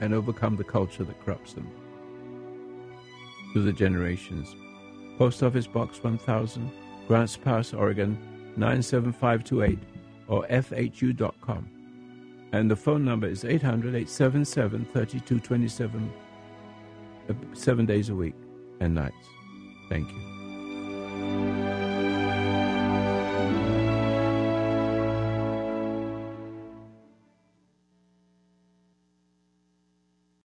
[SPEAKER 2] and overcome the culture that corrupts them through the generations. Post Office Box 1000, Grants Pass, Oregon 97528 or FHU.com. And the phone number is 800 877 3227, uh, seven days a week and nights. Thank you.